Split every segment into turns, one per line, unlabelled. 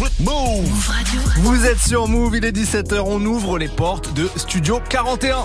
Move
Radio.
Vous êtes sur Move, il est 17h, on ouvre les portes de Studio 41.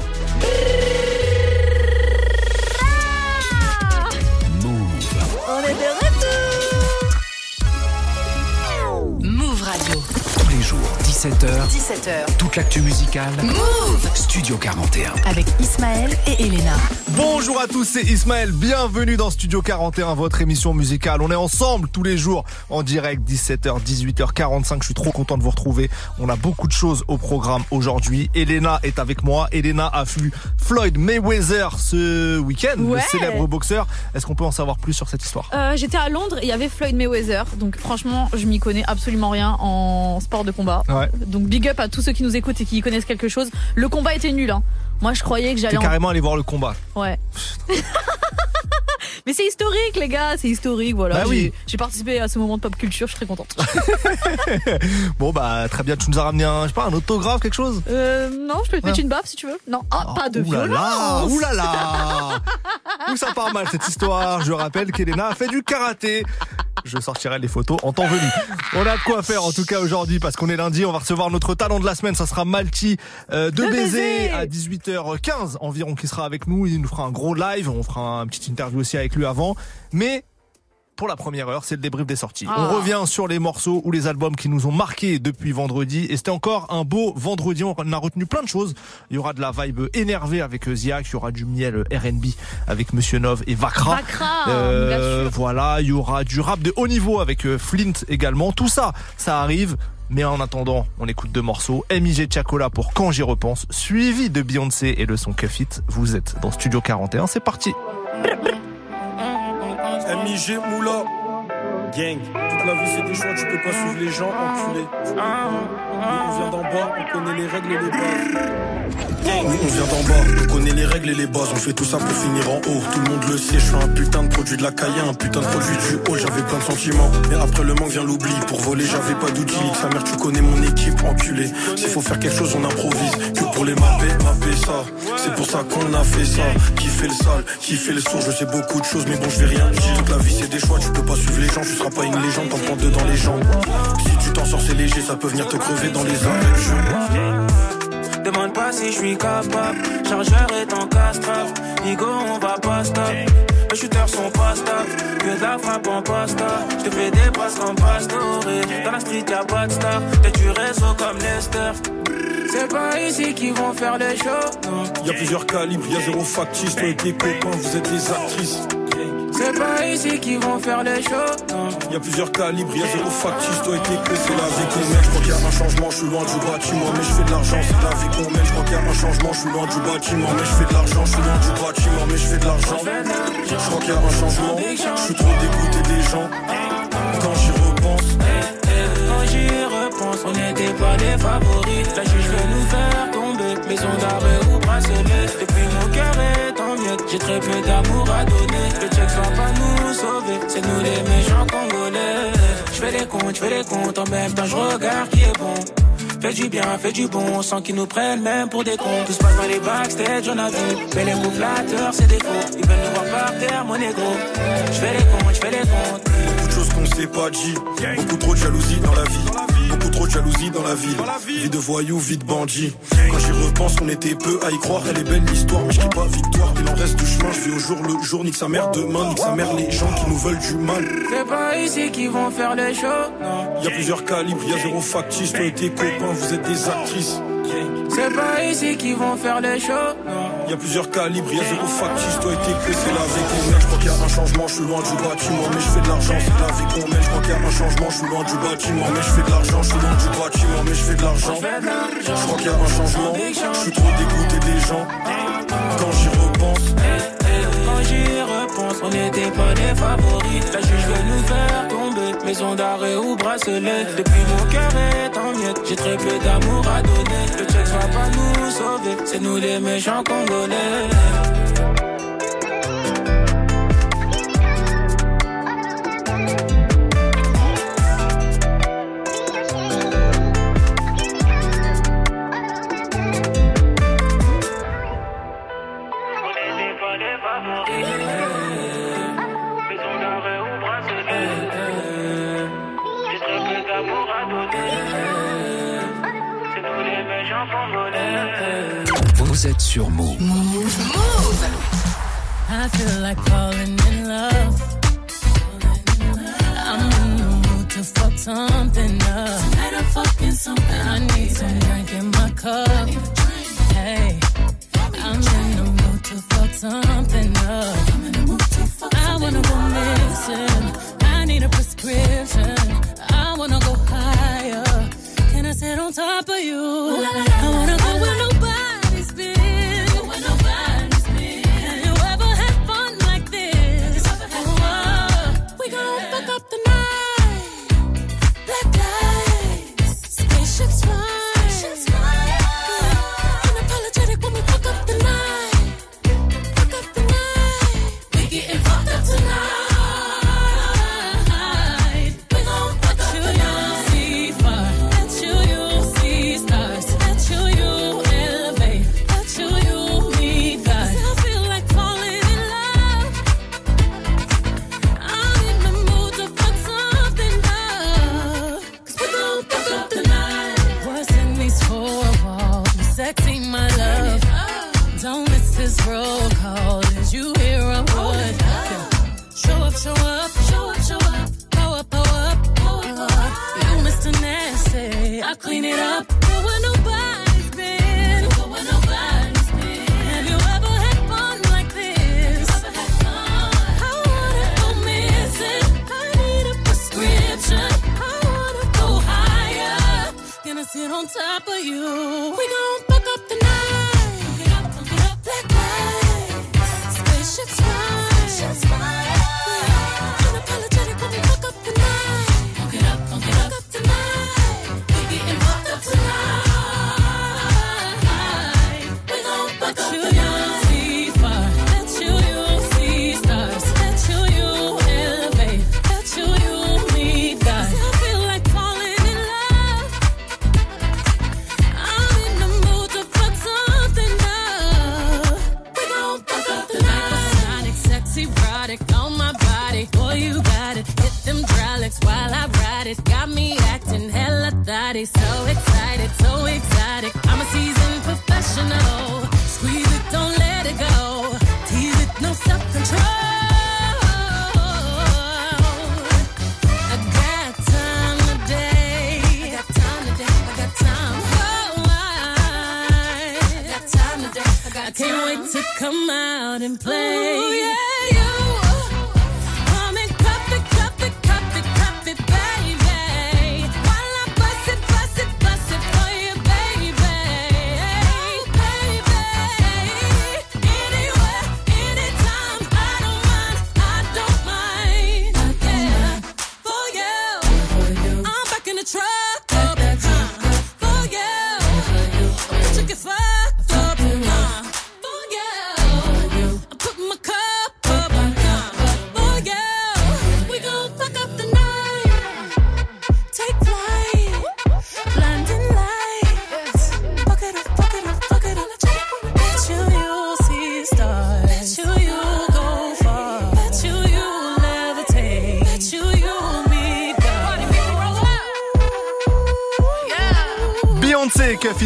17h,
17h.
toute l'actu musicale.
Move
Studio 41.
avec Ismaël et Elena.
Bonjour à tous, c'est Ismaël, bienvenue dans Studio 41, votre émission musicale. On est ensemble tous les jours en direct, 17h, 18h45, je suis trop content de vous retrouver. On a beaucoup de choses au programme aujourd'hui. Elena est avec moi, Elena a vu Floyd Mayweather ce week-end, le célèbre boxeur. Est-ce qu'on peut en savoir plus sur cette histoire?
Euh, J'étais à Londres et il y avait Floyd Mayweather. Donc franchement, je m'y connais absolument rien en sport de combat.
Ouais.
Donc big up à tous ceux qui nous écoutent et qui y connaissent quelque chose. Le combat était nul. Hein. Moi, je croyais que
T'es
j'allais. En...
carrément allé voir le combat.
Ouais. Mais c'est historique, les gars. C'est historique. Voilà.
Bah oui.
J'ai- participé à ce moment de pop culture. Je suis très contente.
Bon bah très bien, tu nous as ramené un, je sais pas, un autographe, quelque chose?
Euh, non, je peux te mettre
Ouais.
une baffe si tu veux. Non. Ah, pas de
là,
violence.
ouh là Où ça part mal cette histoire Je rappelle qu'Elena a fait du karaté. Je sortirai les photos en temps venu. On a de quoi faire en tout cas aujourd'hui parce qu'on est lundi. On va recevoir notre talent de la semaine. Ça sera Malti euh, de
De
baiser
Baiser.
à 18h15 environ qui sera avec nous. Il nous fera un gros live. On fera une petite interview aussi avec lui avant. Mais pour la première heure, c'est le débrief des sorties.
Ah.
On revient sur les morceaux ou les albums qui nous ont marqués depuis vendredi. Et c'était encore un beau vendredi. On a retenu plein de choses. Il y aura de la vibe énervée avec Ziak. Il y aura du miel R&B avec Monsieur Nov et Vakra.
Vakra,
Euh, voilà, il y aura du rap de haut niveau avec euh, Flint également. Tout ça, ça arrive. Mais en attendant, on écoute deux morceaux. MIG Chacola pour Quand j'y repense, suivi de Beyoncé et le son Cuff It. Vous êtes dans Studio 41, c'est parti.
MIG Moula. Gang. Toute la vie c'est des choix, tu peux pas suivre les gens, enculé. On vient d'en bas, on connaît les règles et les bases. Nous on vient d'en bas, on connaît les règles et les bases, on fait tout ça pour finir en haut. Tout le monde le sait, je suis un putain de produit de la caille, un putain de produit du haut, j'avais plein de sentiments. Mais après le manque vient l'oubli, pour voler j'avais pas d'outils. Sa mère tu connais mon équipe, enculé. S'il faut faire quelque chose, on improvise. Que pour les mapper, mapper ça. C'est pour ça qu'on a fait ça. Qui fait le sale, qui fait le sourd, je sais beaucoup de choses, mais bon je vais rien dire. Toute la vie c'est des choix, tu peux pas suivre les gens, tu seras pas une légende, t'en prends deux dans les jambes. Si tu t'en sors c'est léger, ça peut venir te crever dans les arrêts.
Demande pas si je suis capable. Chargeur est en castrave. Nigo, on va pas stop. Les shooters sont pas stables. Que de la frappe en pasta. Je te fais des passes comme Pastore. Dans la street, y'a pas de star. T'es du réseau comme Lester. C'est pas ici qu'ils vont faire les shows. non.
Y a plusieurs calibres, y a zéro factice, toi et tes copains, vous êtes des actrices.
C'est pas ici qu'ils vont faire les shows. non.
Y a plusieurs calibres, y a zéro factice, toi et tes c'est la vie qu'on mène. Je crois qu'il y a un changement, je suis loin du bâtiment, mais je fais de l'argent, c'est la vie qu'on mène. Je crois qu'il y a un changement, je suis loin du bâtiment, mais je fais de l'argent, je suis loin du bâtiment, mais je fais de l'argent. Je crois qu'il y a un changement, je suis trop dégoûté des gens. Quand j'y repense,
Quand j'y repense, on n'était pas les favoris. La juge veut nous faire tomber. Maison d'arrêt ou bracelet. J'ai très peu d'amour à donner. Le check va pas nous sauver. C'est nous les méchants congolais. Je fais les comptes, je fais les comptes. En même temps, je regarde qui est bon. Fais du bien, fais du bon, sans qu'ils nous prennent même pour des cons. Tout se passe dans les backstage, on a vu. Mais les flatteurs, c'est des faux. Ils veulent nous voir par terre, mon ego. Je fais les comptes, je fais les comptes.
beaucoup de choses qu'on s'est pas dit. Beaucoup trop de jalousie dans la vie. Beaucoup trop de jalousie dans la ville. Vie de voyou, vie de bandit. Quand j'y repense, on était peu à y croire. Elle est belle l'histoire, mais je crie pas victoire. Il en reste du chemin, je vis au jour le jour. Nique sa mère demain, nique sa mère les gens qui nous veulent du mal.
C'est pas ici qu'ils vont faire les shows, non.
Y a plusieurs calibres, y a zéro factice. Toi et tes copains, vous êtes des actrices.
C'est pas ici qu'ils vont faire les shows, non.
Y a plusieurs calibres, y a zéro factice. Toi et tes c'est la vie qu'on mène. Je crois qu'il y a un changement, je suis loin du bâtiment, mais je fais de l'argent, c'est la vie qu'on mène. Je crois qu'il y a un changement, je suis loin du bâtiment, mais je fais de l'argent, je suis loin du bâtiment, mais je fais de l'argent. Je crois qu'il y a un changement, je suis trop dégoûté des gens. Quand j'y repense,
Quand j'y repense, on n'était pas les favoris. La juge veut nous faire. Maison d'arrêt ou bracelet. Depuis mon cœur est en miettes. J'ai très peu d'amour à donner. Le check va pas nous sauver. C'est nous les méchants congolais.
Vous êtes sur Move.
I feel like falling in love. I'm in the mood to fuck something up. Tonight I'm fucking something. I need some drink in my cup. Hey, I'm in the mood to fuck something up. I'm in the mood to fuck I wanna go missing. I need a prescription. I wanna go higher. Can I sit on top of you? I wanna go where nobody's I clean it up. Go where nobody's been. Go where nobody's been. Have you ever had fun like this? I wanna go missing. I need a prescription. I wanna go higher. Gonna sit on top of you. We gon'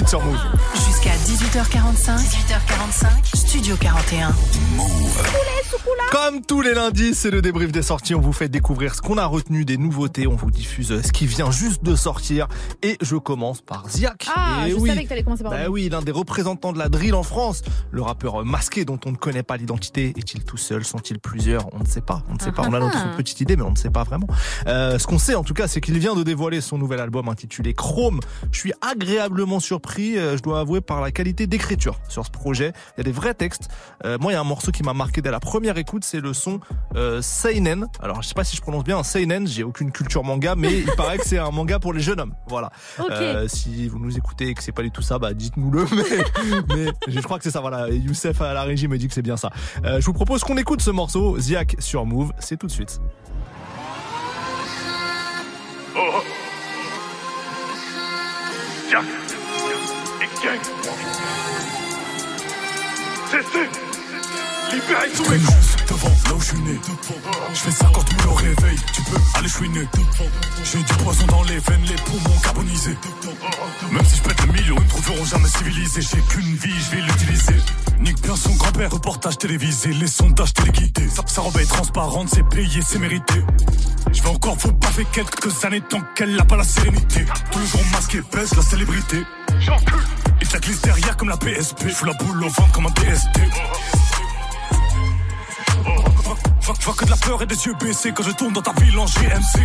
sur Move.
Jusqu'à 18h45. 18h45. Studio 41.
Comme tous les lundis, c'est le débrief des sorties. On vous fait découvrir ce qu'on a retenu des nouveautés. On vous diffuse ce qui vient juste de sortir. Et je commence par Ziak.
Ah,
Et
je
oui.
savais que t'allais commencer par
Bah
lui.
oui, l'un des représentants de la drill en France. Le rappeur masqué dont on ne connaît pas l'identité. Est-il tout seul? Sont-ils plusieurs? On ne sait pas. On ne sait pas. On a
Ah.
notre petite idée, mais on ne sait pas vraiment. Euh, ce qu'on sait en tout cas, c'est qu'il vient de dévoiler son nouvel album intitulé Chrome. Je suis agréablement surpris, euh, je dois avouer, par la qualité d'écriture sur ce projet. Il y a des vrais textes. Euh, moi, il y a un morceau qui m'a marqué dès la première écoute, c'est le son euh, Seinen. Alors, je sais pas si je prononce bien un Seinen, j'ai aucune culture manga, mais il paraît que c'est un manga pour les jeunes hommes. Voilà. Euh, si vous nous écoutez et que c'est pas du tout ça, bah dites-nous-le. Mais, mais je crois que c'est ça. Voilà. Youssef à la régie me dit que c'est bien ça. Euh, je vous propose qu'on écoute ce morceau, Ziak sur Move. C'est tout de suite.
Jack et gang. Cessez Libérez tous mes devant là où je suis né. Je fais 50 000 au réveil, tu peux aller chouiner. J'ai du poison dans les veines, les poumons carbonisés. Même si je pète le million, ils me trouveront jamais civilisé. J'ai qu'une vie, je vais l'utiliser. Nique bien son grand-père, reportage télévisé, les sondages téléguidés. Sa, robe est transparente, c'est payé, c'est mérité. Je vais encore vous baffer quelques années tant qu'elle n'a pas la sérénité. Tous les jours masqué, pèse la célébrité. Il te la glisse derrière comme la PSP. Fous la boule au ventre comme un DST. Je vois que de la peur et des yeux baissés quand je tourne dans ta ville en GMC.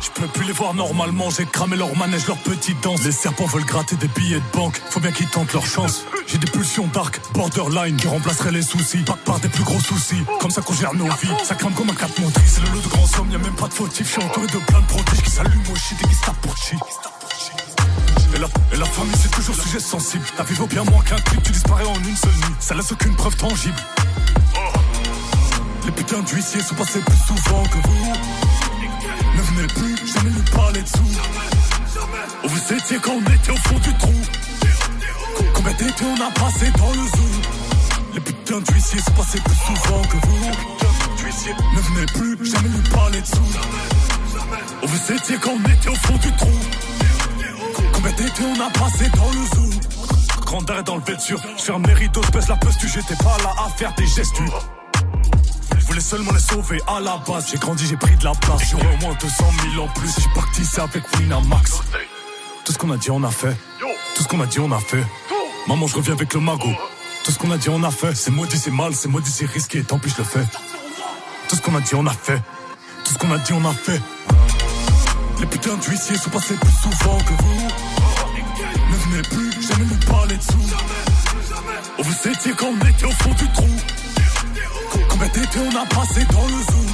Je peux, plus les voir normalement, j'ai cramé leur manège, leur petite danse. Les serpents veulent gratter des billets de banque, faut bien qu'ils tentent leur chance. J'ai des pulsions dark, borderline, qui remplaceraient les soucis, pas par des plus gros soucis. Comme ça qu'on gère nos vies, ça crame comme un cap motrice. C'est le lot de grands sommes, y'a même pas de fautif. Je suis entouré de plein de prodiges qui s'allument au shit et qui se tapent pour cheat. La, et la famille c'est toujours sujet sensible. Ta vie vaut bien moins qu'un clip, tu disparais en une seule nuit. Ça laisse aucune preuve tangible. Les putains d'huissiers sont passés plus souvent que vous. Ne venez plus, jamais nous parler dessous Où vous étiez quand on était au fond du trou. Combien d'étés on a passé dans le zoo. Les putains d'huissiers sont passés plus souvent que vous. Ne venez plus, jamais nous parler dessous Où vous étiez quand on était au fond du trou Combien d'étés on a passé dans le zoo. Grand arrêt dans le vêture Je ferme mes rideaux, je baisse la tu J'étais pas là à faire des gestes Je voulais seulement les sauver à la base. J'ai grandi, j'ai pris de la place. J'aurais au moins 200 000 en plus. Suis parti, c'est avec Winamax. Tout ce qu'on a dit, on a fait. Tout ce qu'on a dit, on a fait. Maman, je reviens avec le magot. Tout ce qu'on a dit, on a fait. C'est maudit, c'est mal, c'est maudit, c'est risqué. Tant pis, je le fais. Tout ce qu'on a dit, on a fait. Tout ce qu'on a dit, on a fait les putains d'huissiers sont passés plus souvent que vous. Ne venez plus, jamais nous parler dessous. Où vous étiez quand on était au fond du trou. Combien d'étés on a passé dans le zoo.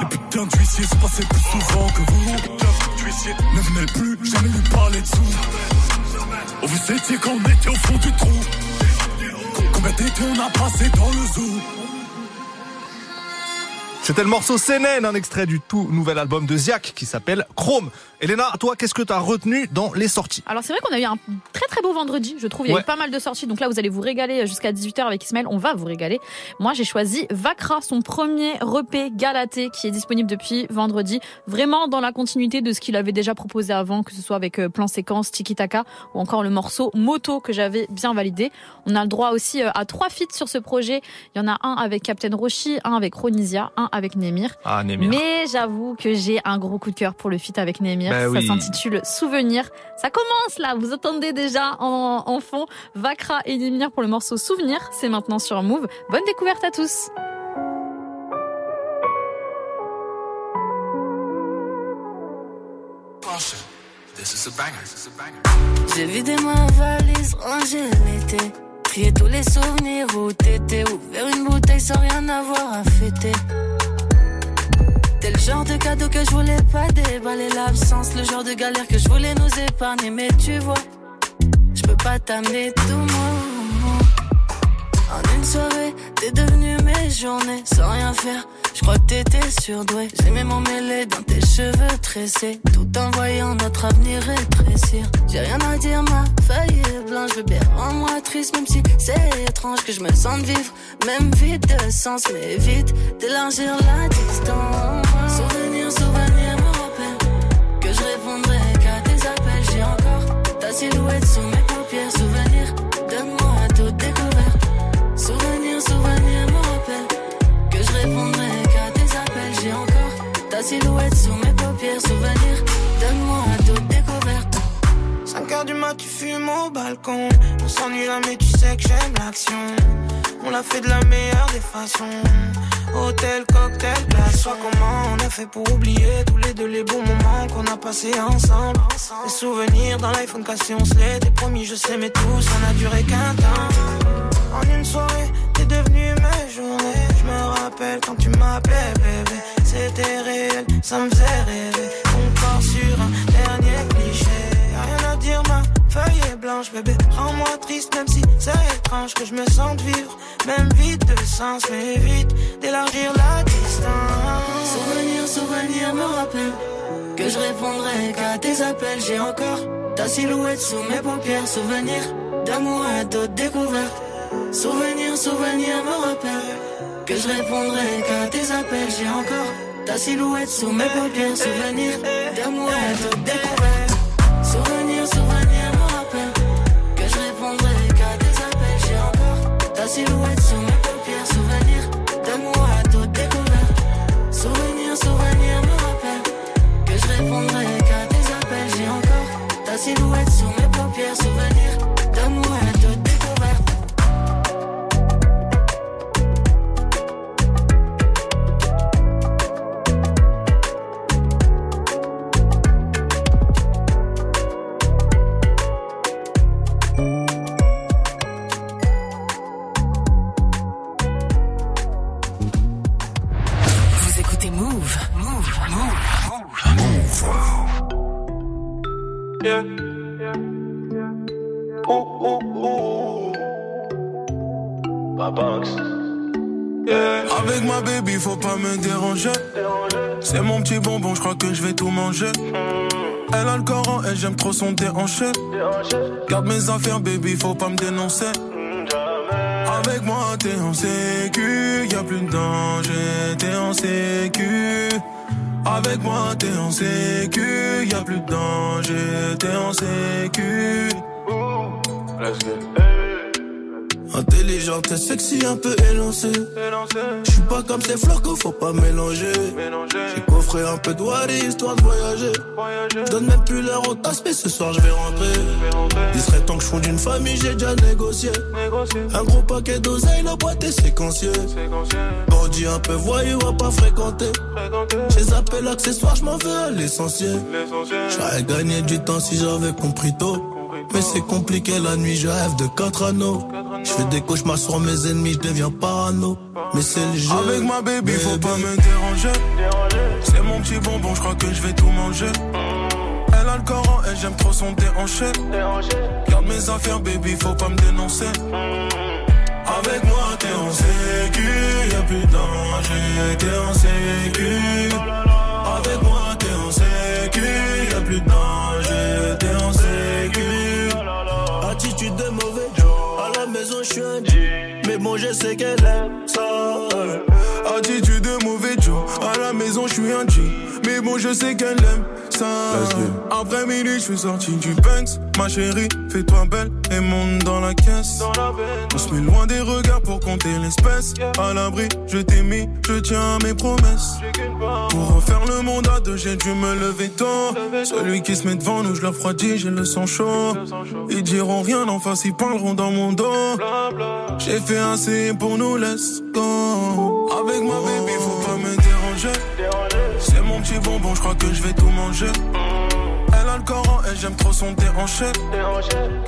Les putains d'huissiers sont passés plus souvent que vous. Ne venez plus, jamais nous parler dessous. Où vous étiez quand on était au fond du trou. Combien d'étés on a passé dans le zoo.
C'était le morceau CNN, un extrait du tout nouvel album de Ziak qui s'appelle Chrome. Elena, toi, qu'est-ce que t'as retenu dans les sorties
Alors c'est vrai qu'on a eu un très très beau vendredi, je trouve. Il y a
Ouais.
eu pas mal de sorties. Donc là, vous allez vous régaler jusqu'à 18h avec Ismaël. On va vous régaler. Moi, j'ai choisi Vakra, son premier repé Galaté, qui est disponible depuis vendredi. Vraiment dans la continuité de ce qu'il avait déjà proposé avant, que ce soit avec euh, plan séquence, Tiki Taka ou encore le morceau Moto que j'avais bien validé. On a le droit aussi euh, à trois feats sur ce projet. Il y en a un avec Captain Roshi, un avec Ronisia, un avec Nemir.
Ah, Némir.
Mais j'avoue que j'ai un gros coup de cœur pour le feat avec Nemir.
Bah
Ça
oui.
s'intitule Souvenir. Ça commence là, vous entendez déjà en, en fond Vakra et Nemir pour le morceau Souvenir. C'est maintenant sur Move. Bonne découverte à tous.
J'ai vidé ma valise, rangé l'été. Trié tous les souvenirs où t'étais. Ouvert une bouteille sans rien avoir à fêter. T'es le genre de cadeau que je voulais pas déballer l'absence. Le genre de galère que je voulais nous épargner. Mais tu vois, je peux pas t'amener tout moi. En une soirée, t'es devenu mes journées sans rien faire. Je crois que t'étais surdoué. J'aimais m'emmêler dans tes cheveux tressés, tout en voyant notre avenir rétrécir. J'ai rien à dire, ma feuille est blanche. Bébé, rends-moi triste, même si c'est étrange que je me sente vivre. Même vide de sens, mais vite d'élargir la distance. Souvenir, souvenir me rappelle que je répondrai qu'à tes appels. J'ai encore ta silhouette sous mes paupières. Souvenir, donne-moi toute découverte. Souvenir, souvenir me rappelle que je répondrai qu'à tes appels. J'ai encore ta silhouette sous mes paupières. Souvenir, donne-moi toute découverte.
5 heures du mat, tu fumes au balcon. On s'ennuie là, mais tu sais que j'aime l'action. On l'a fait de la meilleure des façons. Hôtel, cocktail, place. Soit comment on a fait pour oublier tous les deux les bons moments qu'on a passés ensemble. Les souvenirs dans l'iPhone cassé, on se promis, je sais, mais tout ça n'a duré qu'un temps. En une soirée, t'es devenu mes journées. Je me rappelle quand tu m'appelais bébé. C'était réel, ça me faisait rêver. Ton corps sur un dernier cliché. Y'a rien à dire, ma feuille blanche, bébé. Rends-moi triste, même si c'est étrange que je me sente vivre. Même vite de sens, mais vite d'élargir la distance.
Souvenir, souvenir me rappelle que je répondrai qu'à tes appels. J'ai encore ta silhouette sous mes paupières. Souvenir d'amour et d'autres découvertes. Souvenir, souvenir me rappelle que je répondrai qu'à tes appels. J'ai encore ta silhouette sous mes paupières. Souvenir d'amour de découverte. Silhouette sous mes paupières. Souvenir d'amour et de découverte. Souvenir, souvenir me rappelle que je répondrai qu'à tes appels. J'ai encore ta silhouette sous mes paupières. Souvenir
me déranger. C'est mon petit bonbon, je crois que je vais tout manger. Elle a le Coran et j'aime trop son déhanché. Garde mes affaires, baby, faut pas me dénoncer. Avec moi, t'es en sécu, y a plus de danger, t'es en sécu. Avec moi, t'es en sécu, y a plus de danger, t'es en sécu.
Intelligente et sexy, un peu élancée. Je suis pas comme ces fleurs qu'il faut pas mélanger. J'ai coffré un peu de histoire de voyager. Je donne même plus l'heure au tasse, mais ce soir je vais rentrer. Il serait temps que je fonde une famille, j'ai déjà négocié. Un gros paquet d'oseille, la boîte est séquenciée. Bandit un peu voyou, à pas fréquenter. J'ai zappé l'accessoire, je m'en veux à l'essentiel. J'aurais gagné du temps si j'avais compris tôt. Mais c'est compliqué la nuit, je rêve de quatre anneaux. Je fais des cauchemars sur mes ennemis, je deviens parano. Mais c'est le jeu.
Avec ma baby, faut pas me déranger. C'est mon petit bonbon, je crois que je vais tout manger. Elle a le Coran et j'aime trop son déhanché. Garde mes affaires, baby, faut pas me dénoncer. Avec moi, t'es en sécu, y'a plus de danger, t'es en sécu. Avec moi, t'es en sécu, y'a plus de danger, t'es en sécu.
Attitude de mauvais. Je suis un G. Mais bon, je sais qu'elle aime ça.
Attitude de mauvais Joe. À la maison, je suis un G. Mais bon, je sais qu'elle aime ça. Après minuit, je suis sorti du Banks. Ma chérie, fais-toi belle et monte dans la caisse. On se met loin des regards pour compter l'espèce. À l'abri, je t'ai mis, je tiens à mes promesses. Pour refaire le monde à deux, j'ai dû me lever tôt. Celui qui se met devant nous, je le refroidis, j'ai le sang chaud. Ils diront rien en face, ils parleront dans mon dos. J'ai fait assez pour nous, let's go. Avec ma baby, faut pas me déranger. Petit bonbon, je crois que je vais tout manger. Elle a le Coran et j'aime trop son déhanché.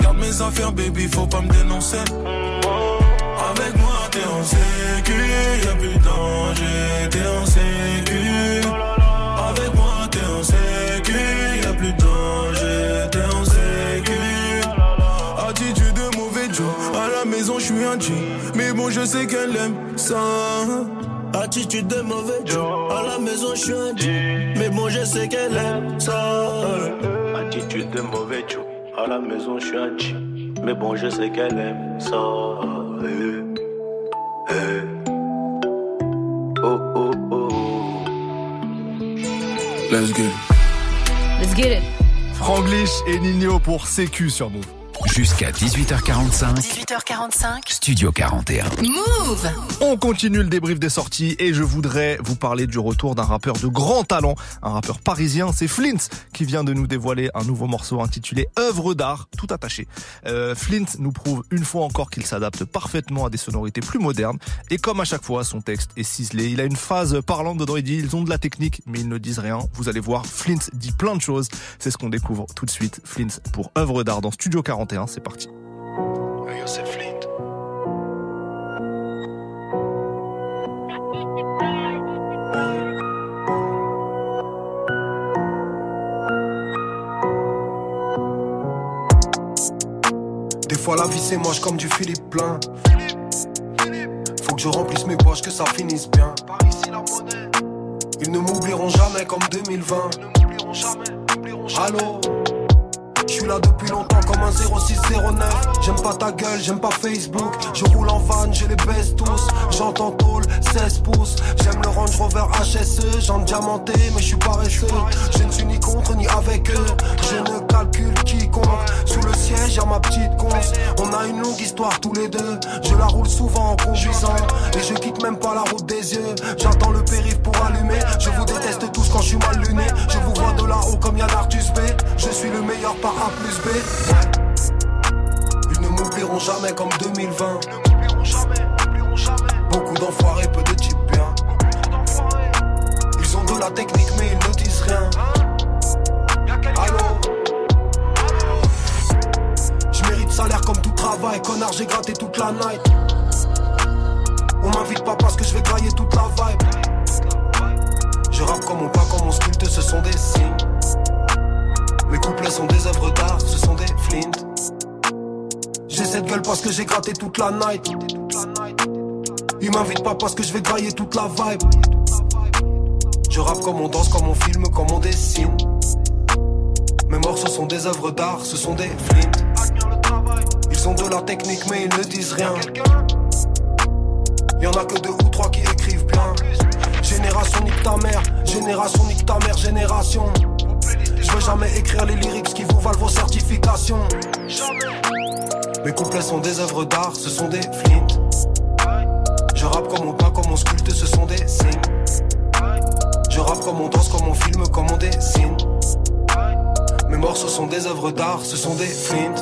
Garde mes affaires, baby, faut pas me dénoncer. Avec moi, t'es en sécu, y'a plus de danger, t'es en sécu. Avec moi, t'es en sécu, y'a plus de danger, t'es en sécu. Attitude de mauvais Joe, à la maison, je suis un G. Mais bon, je sais qu'elle aime ça.
Attitude de mauvais Joe. À la maison, je suis un G. Mais bon, je sais qu'elle aime ça.
Attitude de mauvais Joe. À la maison, je suis un G. Mais bon, je sais qu'elle aime ça. Eh, eh. Oh, oh, oh.
Let's go.
Let's get it.
Franglish et Nino pour Sécu sur Move.
Jusqu'à 18h45,
18h45.
Studio 41.
Move.
On continue le débrief des sorties et je voudrais vous parler du retour d'un rappeur de grand talent, un rappeur parisien, c'est Flint qui vient de nous dévoiler un nouveau morceau intitulé Œuvre d'art, tout attaché. Euh, Flint nous prouve une fois encore qu'il s'adapte parfaitement à des sonorités plus modernes et comme à chaque fois, son texte est ciselé. Il a une phase parlante dedans, il dit ils ont de la technique mais ils ne disent rien. Vous allez voir, Flint dit plein de choses. C'est ce qu'on découvre tout de suite. Flint pour Œuvre d'art dans Studio 41, c'est parti.
Des fois la vie c'est moche comme du Philippe plein. Faut que je remplisse mes poches, que ça finisse bien. Ils ne m'oublieront jamais comme 2020. Allô, je suis là depuis longtemps comme un 0609. J'aime pas ta gueule, j'aime pas Facebook. Je roule en van, je les baisse tous. J'entends tôle, 16 pouces. J'aime le Range Rover HSE. J'en diamanté, mais je suis paresseux. Je ne suis ni contre ni avec eux. Je ne calcule quiconque. Sous le siège, y'a ma petite conce. On a une longue histoire tous les deux. Je la roule souvent en conduisant. Et je quitte même pas la route des yeux. J'attends le périph' pour allumer. Je vous déteste tous quand je suis mal luné. Je vous vois de là-haut comme Yann Arthus B. Je suis le meilleur par A plus B. Ils ne m'oublieront jamais comme 2020. Beaucoup d'enfoirés, peu de types bien. Ils ont de la technique, mais ils ne disent rien. Connard, j'ai gratté toute la night. On m'invite pas parce que je vais grailler toute la vibe. Je rappe comme on pas comme on sculpte, ce sont des signes. Mes couplets sont des œuvres d'art, ce sont des flints. J'ai cette gueule parce que j'ai gratté toute la night. Ils m'invitent pas parce que je vais grailler toute la vibe. Je rappe comme on danse, comme on filme, comme on dessine. Mes morceaux sont des œuvres d'art, ce sont des flints. Ont de la technique, mais ils ne disent rien. Y'en a que deux ou trois qui écrivent bien. Génération nique ta mère, génération nique ta mère, génération. Je veux jamais écrire les lyrics qui vous valent vos certifications. Mes couplets sont des œuvres d'art, ce sont des flints. Je rappe comme on peint, comme on sculpte, ce sont des signes. Je rappe comme on danse, comme on filme, comme on dessine. Mes morceaux sont des œuvres d'art, ce sont des flints.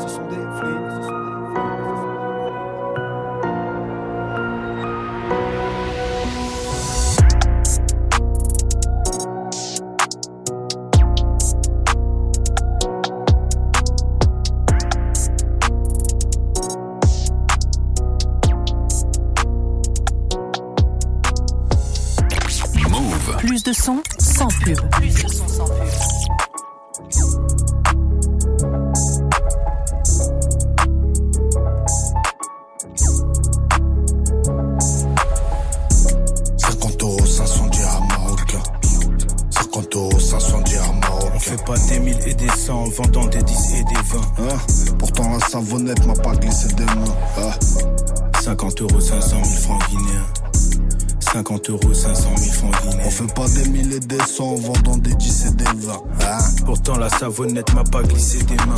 Savonnette m'a pas glissé des mains.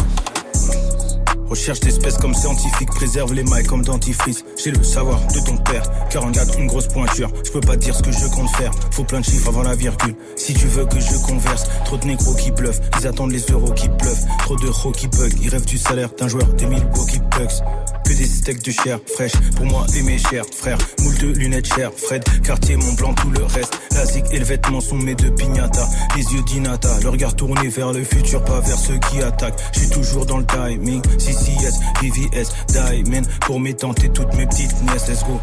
Recherche d'espèces comme scientifique, préserve les mailles comme dentifrice. J'ai le savoir de ton père, 44, une grosse pointure. Je peux pas dire ce que je compte faire, faut plein de chiffres avant la virgule. Si tu veux que je converse, trop de négros qui bluffent, ils attendent les euros qui pleuvent. Trop de qui bug, ils rêvent du salaire d'un joueur des mille qui bugs. Que des steaks de chair fraîche, pour moi et mes chers frères. Moule de lunettes chères, Fred, quartier, mon blanc, tout le reste. La zig et le vêtement sont mes deux pignata. Les yeux d'Inata, le regard tourné vers le futur, pas vers ceux qui attaquent. Je suis toujours dans le timing, CCS, VVS, Diamond. Pour mes tantes et toutes mes petites nièces, let's go.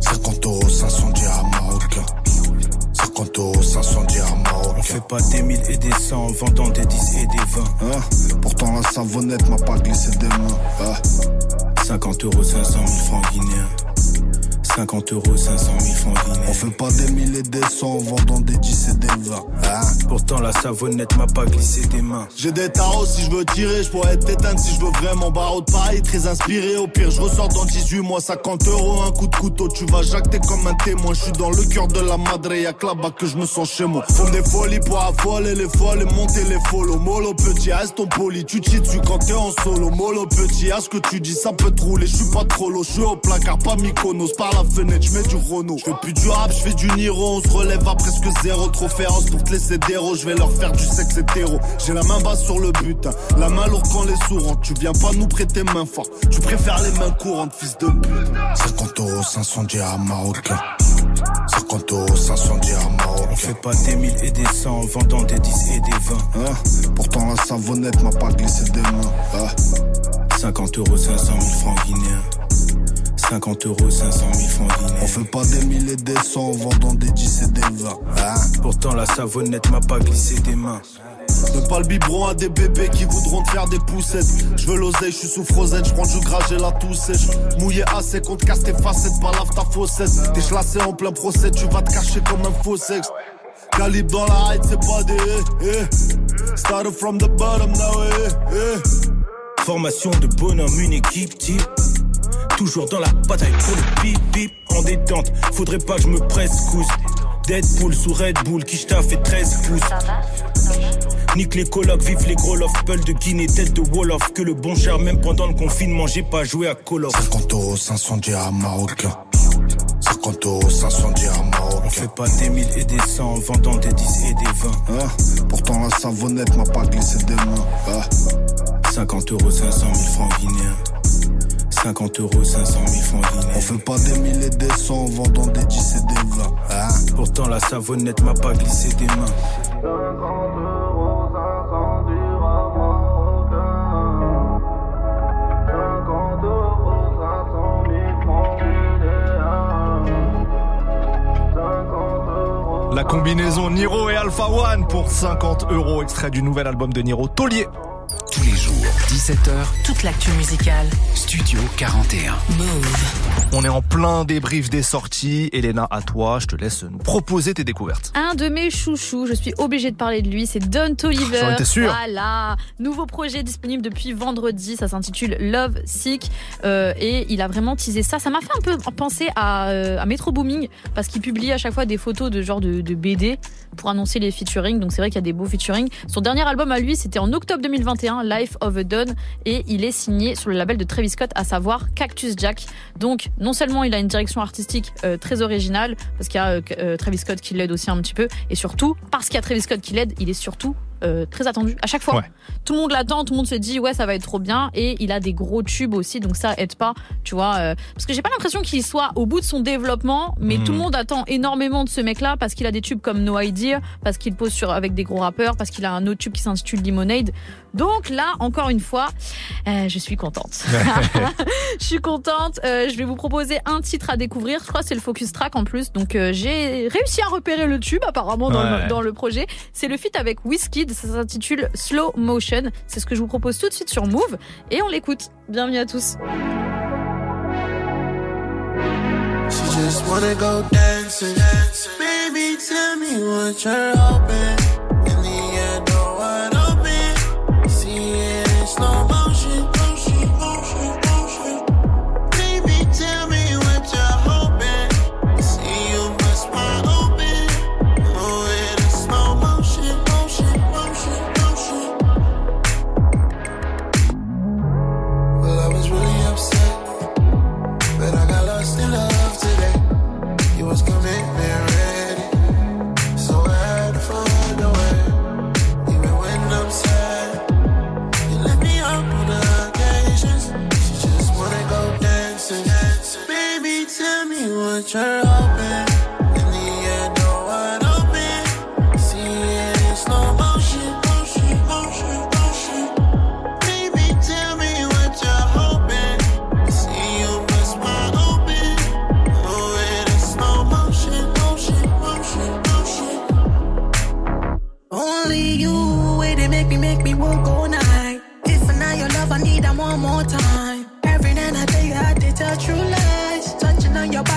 50 euros, 500 dirhams marocains. 50 euros, 500 dirhams marocains.
On fait pas des mille et des cent en vendant des 10 et des 20.
Hein? Pourtant la savonnette m'a pas glissé des mains. Hein?
50 euros, 500 000 francs guinéens. 50 euros, 500 000 francs.
On fait pas des mille et des cent en vendant des 10 et des 20. Hein
Pourtant la savonnette m'a pas glissé des mains.
J'ai des tarots si je veux tirer, je pourrais être éteinte si je veux vraiment barreau de pareil, très inspiré. Au pire, je ressors dans 18 mois, 50 euros, un coup de couteau. Tu vas jacter comme un témoin. Je suis dans le cœur de la madre, y'a que là-bas que je me sens chez moi. Font des folies pour affoler les folles et monter les follow. Mollo petit, reste ton poli, tu chies dessus quand t'es en solo. Mollo petit, à ce que tu dis, ça peut te rouler. Je suis pas trop lourd, je suis au placard, pas Mykonos. Par la fenêtre, je mets du Renault. Je fais plus du rap, je fais du Niro. On se relève à presque zéro. Trop féroce pour te laisser déro. Je vais leur faire du sexe hétéro. J'ai la main basse sur le butin. La main lourde quand les sourds Tu viens pas nous prêter main forte. Tu préfères les mains courantes, fils de pute.
50 euros, 500 dirhams marocains. 50 euros, 500 dirhams marocains.
On fait pas des mille et des cent en vendant des 10 et des 20.
Hein? Pourtant la savonnette m'a pas glissé des mains. Hein
50 euros, 500 000 francs guinéens. 50 euros, 500 000 francs guinéens.
On fait pas des mille et des cent en vendant des 10 et des 20. Hein
Pourtant la savonnette m'a pas glissé des mains.
Donne pas le biberon à des bébés qui voudront te faire des poussettes. Je veux l'oseille, je suis sous Frozen, je prends du gras, j'ai la toux sèche. Mouillé assez, qu'on te casse tes facettes, pas lave ta faussette. T'es chlassé en plein procès, tu vas te cacher comme un faux sexe. Calibre dans la hype, c'est pas des eh, eh. Started from the bottom now, eh, eh.
Formation de bonhomme, une équipe type. Toujours dans la bataille pour le bip bip en détente. Faudrait pas que je me presse cousse. Deadpool sous Red Bull, qui fait 13 pouces. Nique les colocs, vive les gros love, Peul de Guinée, tête de Wolof. Que le bon cher, même pendant le confinement, j'ai pas joué à Call of.
50 euros, 500 dirhams marocain. 50 euros, 500 dirhams marocain.
On fait pas des mille et des cents en vendant des 10 et des 20.
Hein? Pourtant la savonnette m'a pas glissé des mains. Ah.
50 euros, 500 000 francs guinéens. 50 euros, 500 000 francs.
On fait pas des mille et des cents en vendant des 10 et des 20. Hein
Pourtant la savonnette m'a pas glissé des mains.
La combinaison Niro et Alpha One pour 50 euros, extrait du nouvel album de Niro, Taulier.
Tous les jours, 17h,
Toute l'actu musicale.
Studio 41.
Move.
On est en plein débrief des sorties. Elena, à toi, je te laisse nous proposer tes découvertes.
Un de mes chouchous, je suis obligée de parler de lui, c'est Don Toliver.
J'en étais sûr.
Voilà, nouveau projet disponible depuis vendredi, ça s'intitule Love Sick euh, et il a vraiment teasé ça. Ça m'a fait un peu penser à, euh, à Metro Booming parce qu'il publie à chaque fois des photos de genre de, de BD pour annoncer les featuring. Donc c'est vrai qu'il y a des beaux featuring. Son dernier album à lui, c'était en octobre 2021, Life of a Don, et il est signé sur le label de Travis Scott, à savoir Cactus Jack. Donc non seulement il a une direction artistique euh, très originale, parce qu'il y a euh, Travis Scott qui l'aide aussi un petit peu, et surtout parce qu'il y a Travis Scott qui l'aide, il est surtout euh, très attendu à chaque fois.
Ouais.
Tout le monde l'attend, tout le monde se dit ouais ça va être trop bien et il a des gros tubes aussi donc ça aide pas, tu vois. euh, parce que j'ai pas l'impression qu'il soit au bout de son développement, mais tout le monde attend énormément de ce mec-là parce qu'il a des tubes comme No Idea, parce qu'il pose sur avec des gros rappeurs, parce qu'il a un autre tube qui s'intitule Lemonade. Donc là encore une fois, euh, je suis contente. je suis contente. Je vais vous proposer un titre à découvrir. Je crois c'est le focus track en plus. Donc j'ai réussi à repérer le tube apparemment dans,
Ouais.
le, dans le projet. C'est le feat avec Ça s'intitule Slow Motion. C'est ce que je vous propose tout de suite sur Move et on l'écoute. Bienvenue à tous.
What you're hoping. In the air, door wide open. See it in slow motion, motion, motion, motion. Baby, tell me what you're hoping. See you bust wide open. Move it in slow motion, motion, motion, motion.
Only you, way they make me, make me walk all night. If I not your love, I need them one more time. Every night I tell you how to tell true lies.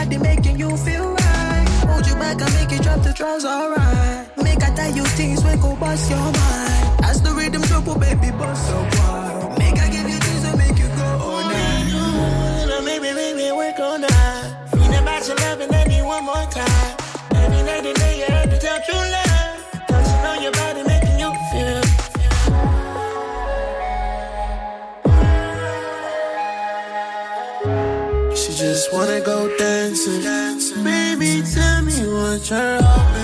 Body, making you feel right. Hold you back and make you drop the draws, alright. Make I tell you things when go bust your mind. As the rhythm oh baby, bust so wild. Make I give you things that make you go all night.
Now, Maybe, maybe work all night. Feeling about your love and need one more time. Every night and day you had to tell true love. Touching on your body, making you feel. She just wanna go dancing. Baby, tell me what you're hoping.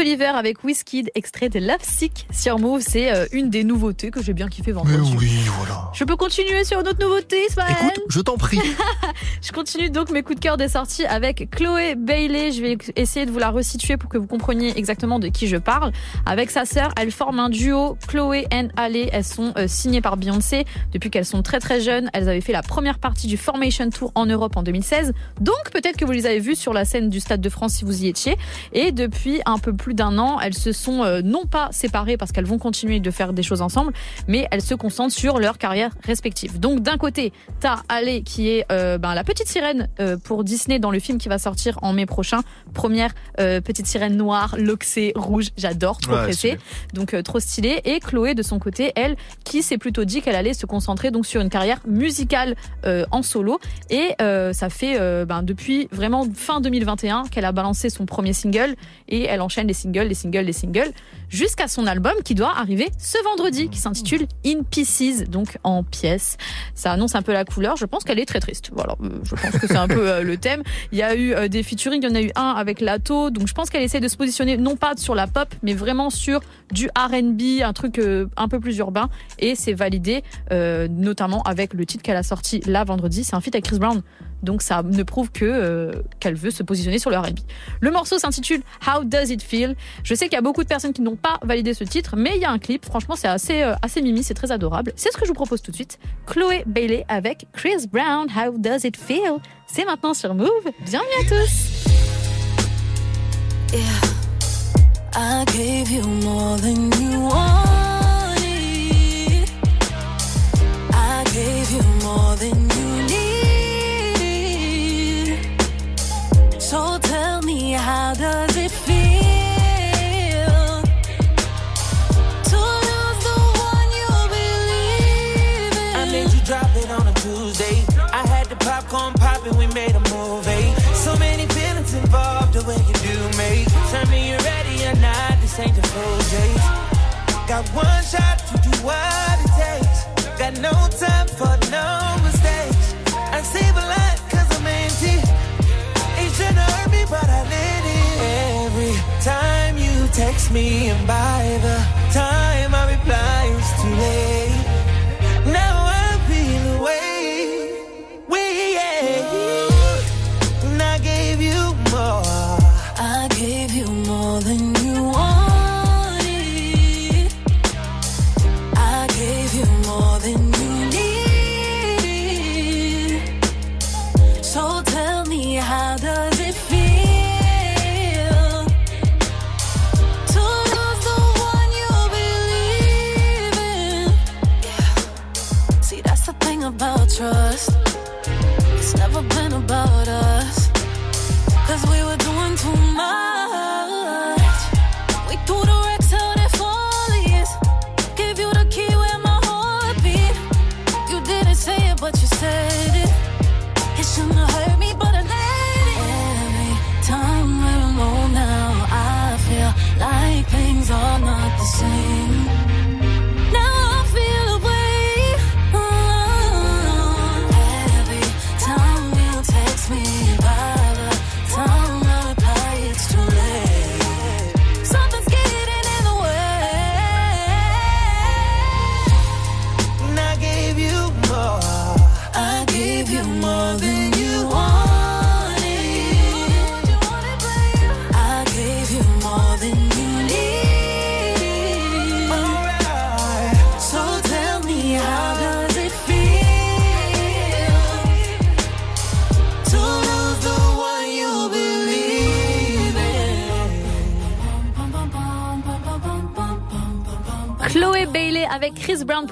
Toliver avec Wizkid, extrait de Love Sick sur Move. C'est euh, une des nouveautés que j'ai bien kiffé vendredi.
oui, voilà.
Je peux continuer sur une autre nouveauté, Ismaël
Écoute, je t'en prie.
Je continue donc mes coups de cœur des sorties avec Chloé Bailey. Je vais essayer de vous la resituer pour que vous compreniez exactement de qui je parle. Avec sa sœur, elles forment un duo, Chloé and Ale. Elles sont euh, signées par Beyoncé depuis qu'elles sont très très jeunes. Elles avaient fait la première partie du Formation Tour en Europe en 2016. Donc peut-être que vous les avez vues sur la scène du Stade de France si vous y étiez. Et depuis un peu plus d'un an, elles se sont euh, non pas séparées parce qu'elles vont continuer de faire des choses ensemble, mais elles se concentrent sur leur carrière respective. Donc d'un côté, t'as Ale qui est euh, ben, la petite sirène euh, pour Disney dans le film qui va sortir en mai prochain. Première petite sirène noire, loxée, rouge, j'adore, trop
Ouais,
pressée. Donc trop stylé. Et Chloé de son côté, elle, qui s'est plutôt dit qu'elle allait se concentrer donc sur une carrière musicale en solo. Et ça fait ben, depuis vraiment fin 2021 qu'elle a balancé son premier single et elle enchaîne les singles, les singles, les singles jusqu'à son album qui doit arriver ce vendredi, qui s'intitule In Pieces, donc en pièces. Ça annonce un peu la couleur. Je pense qu'elle est très triste. Voilà, euh, je pense que c'est un peu euh, le thème. Il y a eu euh, des featuring, il y en a eu un avec Lato, donc je pense qu'elle essaie de se positionner non pas sur la pop, mais vraiment sur du R&B, un truc un peu plus urbain, et c'est validé, notamment avec le titre qu'elle a sorti là vendredi. C'est un feat avec Chris Brown. Donc ça ne prouve que euh, qu'elle veut se positionner sur le R&B. Le morceau s'intitule How Does It Feel? Je sais qu'il y a beaucoup de personnes qui n'ont pas validé ce titre, mais il y a un clip. Franchement, c'est assez euh, mimi, c'est très adorable. C'est ce que je vous propose tout de suite. Chloé Bailey avec Chris Brown. How Does It Feel? C'est maintenant sur Move. Bienvenue à tous.
So tell me, how does it feel to lose the one you believe in?
I made you drop it on a Tuesday. I had the popcorn popping, we made a movie. So many feelings involved, the way you do me. Tell me you're ready or not, this ain't the full chase. Got one shot to do what it takes. Got no time for no mistakes. I save text me, and by the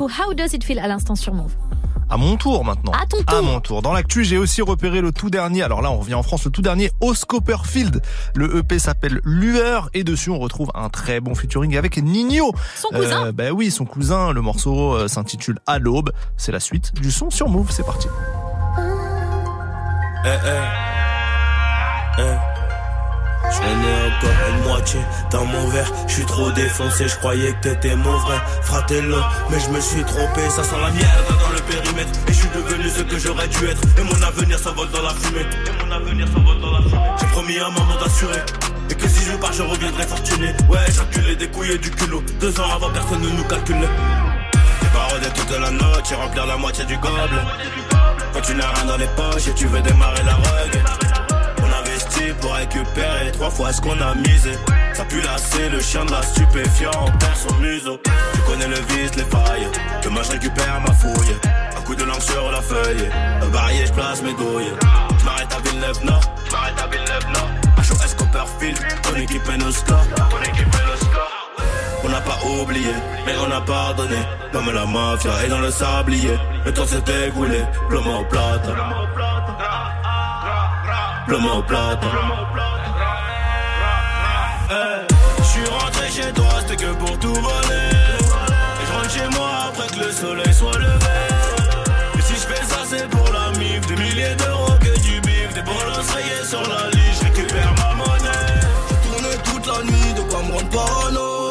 How Does It Feel
à l'instant sur Move.
À mon tour maintenant.
À ton tour.
À mon tour. Dans l'actu, j'ai aussi repéré le tout dernier. Alors là, on revient en France, le tout dernier Oscopperfield. Le EP s'appelle Lueur et dessus, on retrouve un très bon featuring avec Nino.
Son cousin.
Euh, ben oui, son cousin. Le morceau euh, s'intitule À l'aube. C'est la suite du son sur Move. C'est parti.
Eh, eh. Eh. Je n'ai encore une moitié dans mon verre. Je suis trop défoncé, je croyais que t'étais mon vrai fratello. Mais je me suis trompé, ça sent la merde dans le périmètre. Et je suis devenu ce que j'aurais dû être. Et mon avenir s'envole dans la fumée. Et mon avenir s'envole dans la fumée. J'ai promis à maman d'assurer.
Et que si je pars, je reviendrai fortuné. Ouais, j'enculé des couilles et du culot. Deux ans avant, personne ne nous calcule. J'ai pas rodé toute la note, j'ai remplir la moitié du gobelet. Quand tu n'as rien dans les poches et tu veux démarrer la rogue. Pour récupérer trois fois ce qu'on a misé. Ça pue c'est le chien de la stupéfiant, on perd son museau. Tu connais le vice, les failles. Demain je récupère ma fouille. Un coup de langue sur la feuille. Un barillet, je place mes douilles. Je m'arrête à Villeneuve-Nord. Je m'arrête à Villeneuve-Nord. HOS Copperfield, ton équipe est nos scores. Ton équipe est nos scores. On n'a pas oublié, mais on a pardonné. Comme la mafia est dans le sablier. Le temps s'est écoulé, plomo au plata. Au plata. Je suis rentré chez toi, c'était que pour tout voler. Et je rentre chez moi après que le soleil soit levé. Et si je fais ça, c'est pour la mif. Des milliers d'euros que du bif. Des bolos rayés sur la liste, je récupère ma monnaie. Tourné toute la nuit, de quoi me rendre.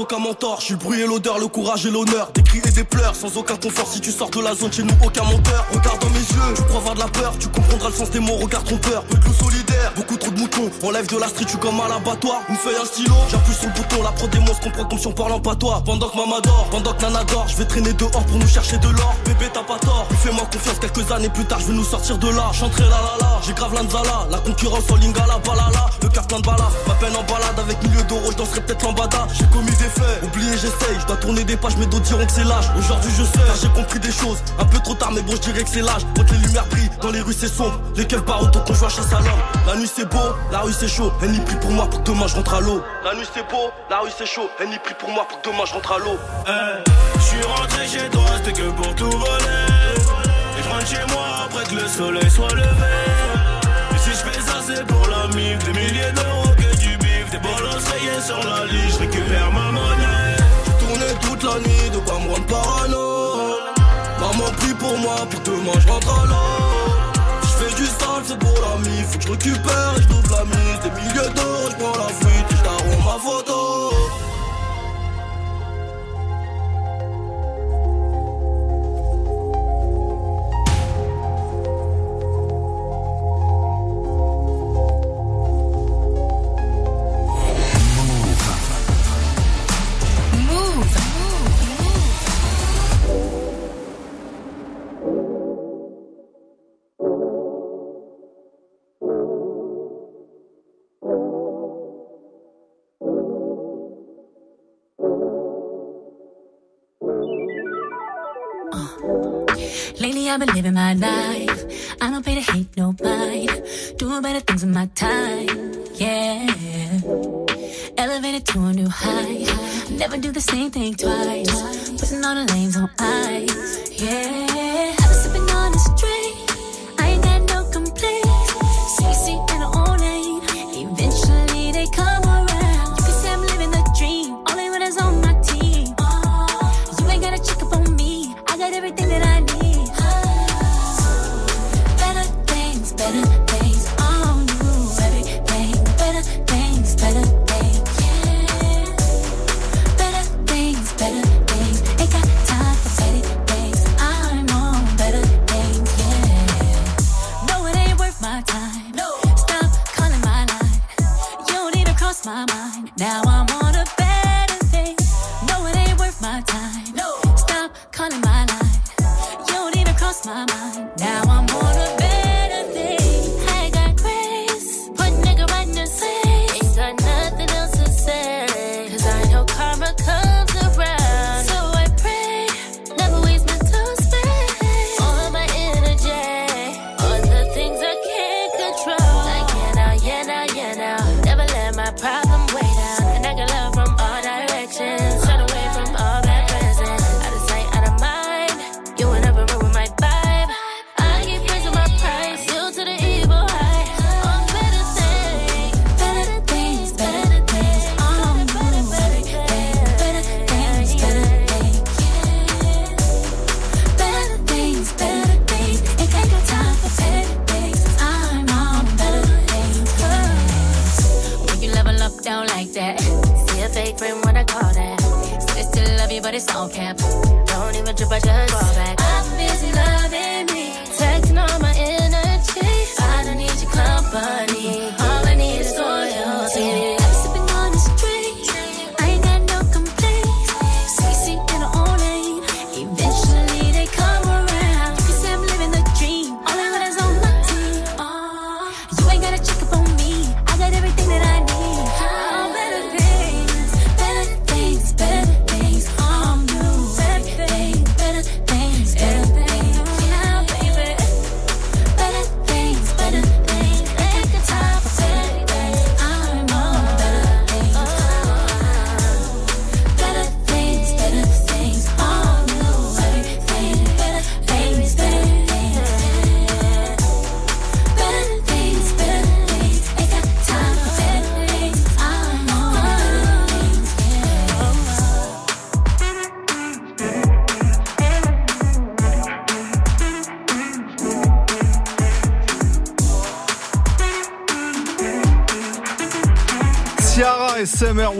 Aucun mentor. Je suis le bruit et l'odeur, le courage et l'honneur. Et des pleurs, sans aucun confort. Si tu sors de la zone, chez nous, aucun menteur. Regarde dans mes yeux, tu crois avoir de la peur. Tu comprendras le sens des mots, regarde trompeur. Peu de loup solidaire, beaucoup trop de moutons. On lève de la street, tu comme à l'abattoir. Une feuille, un stylo, j'appuie sur le bouton. La prod des mots comprend comme si on parle en patois. Pendant que maman dort, pendant que Nana dort, je vais traîner dehors pour nous chercher de l'or. Bébé, t'as pas tort. Fais-moi confiance, quelques années plus tard, je vais nous sortir de là. Chanterai la la la, j'ai grave l'anzala. La concurrence en lingala, balala. Le cœur plein de balas, ma peine en balade avec milieu d'euros, je danserai peut-être lambada. J'ai commis des faits, oublié, j'essaye. Je dois tourner des pages, mes dos diront que c'est Aujourd'hui, je sais, j'ai compris des choses. Un peu trop tard, mais bon, je dirais que c'est l'âge. Quand les lumières brillent, dans les rues c'est sombre. Les keufs par autant qu'on joue à chasse à l'homme. La nuit c'est beau, la rue c'est chaud. Elle n'y prie pour moi pour que demain je rentre à l'eau. La nuit c'est beau, la rue c'est chaud. Elle n'y prie pour moi pour que demain je rentre à l'eau. Je suis rentré chez toi, c'était que pour tout voler. Et je rentre chez moi après que le soleil soit levé. Et si je fais ça, c'est pour la mif. Des milliers d'euros que du bif. Des bolos rayés sur la liste, je récupère ma monnaie. De quoi me rendre parano. Maman prie pour moi, pour demain je rentre à l'eau. Je fais du sale, c'est pour la mif. Faut que je et je la mise. Des milliers d'euros, je prends la fuite et je ma photo.
I've been living my life. I don't pay to hate nobody. Doing better things in my time. Yeah. Elevated to a new height. Never do the same thing twice. Putting all the lanes on ice. Yeah.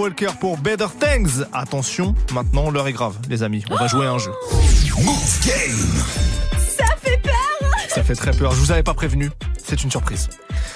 Walker pour Better Things. Attention, maintenant l'heure est grave, les amis. On va jouer à un jeu.
Move Game.
Ça fait peur
Ça fait très peur. Je vous avais pas prévenu. C'est une surprise.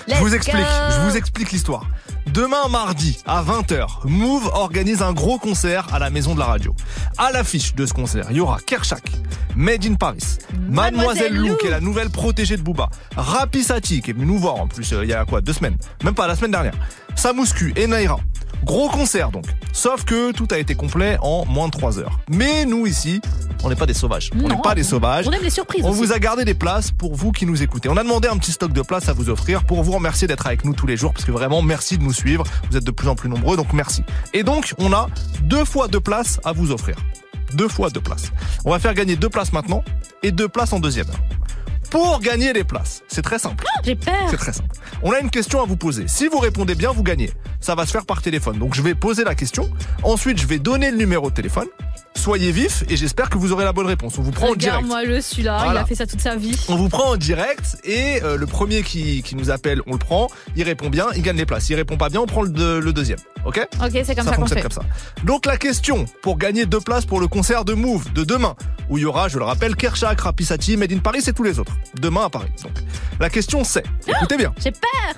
je vous explique.
go.
Je vous explique l'histoire. Demain mardi à 20h, Move organise un gros concert à la maison de la radio. À l'affiche de ce concert, il y aura Kershak, Made in Paris, Mademoiselle
Mademoiselle
Lou,
Lou.
qui est la nouvelle protégée de Booba, Rapisati, qui est venu nous voir en plus euh, il y a quoi Deux semaines? Même pas la semaine dernière. Samouscu et Naira. Gros concert donc. Sauf que tout a été complet en moins de 3 heures. Mais nous ici, on n'est pas des sauvages. on n'est pas des sauvages.
On aime les surprises.
On
aussi.
vous a gardé des places pour vous qui nous écoutez. On a demandé un petit stock de places à vous offrir pour vous remercier d'être avec nous tous les jours parce que vraiment merci de nous suivre. Vous êtes de plus en plus nombreux donc merci. Et donc on a deux fois deux places à vous offrir. Deux fois deux places. On va faire gagner deux places maintenant et deux places en deuxième heure. Pour gagner les places, c'est très simple.
J'ai peur.
C'est très simple. On a une question à vous poser. Si vous répondez bien, vous gagnez. Ça va se faire par téléphone. Donc je vais poser la question. Ensuite, je vais donner le numéro de téléphone. Soyez vifs et j'espère que vous aurez la bonne réponse. On vous prend en direct.
Regarde-moi le celui-là, il a fait ça toute sa vie.
On vous prend en direct et euh, le premier qui, qui nous appelle, on le prend. Il répond bien, il gagne les places. S'il répond pas bien, on prend le, de- le deuxième. Ok?
Ok, c'est comme ça, qu'on fait.
comme ça. Donc la question pour gagner deux places pour le concert de Move de demain, où il y aura, je le rappelle, Kershak, Rapisati, Made in Paris et tous les autres. Demain à Paris. Donc la question c'est, écoutez bien,
J'ai peur.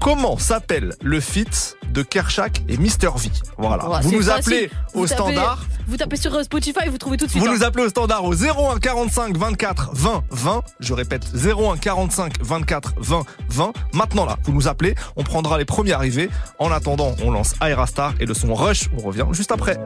comment s'appelle le feat de Kershak et Mister V? Voilà.
Oh,
vous nous
facile.
appelez
Vous
au
tapez-
standard.
Vous tapez sur euh, Spotify, vous trouvez tout de suite.
Vous
hein.
nous appelez au standard au 01 45 24 20 20. Je répète 01 45 24 20 20. Maintenant là, vous nous appelez, on prendra les premiers arrivés. En attendant, on lance Aerastar et le son Rush. On revient juste après.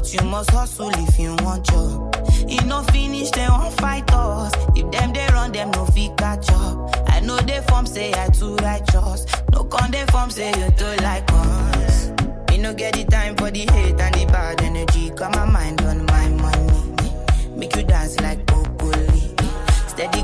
But you must hustle if you want job. You no finish they won't fight us. If them they run them no fit catch up. I know they form say I too righteous. No con they form say you too like us. Me no get the time for the hate and the bad energy. Got my mind on my money. Make you dance like broccoli. Steady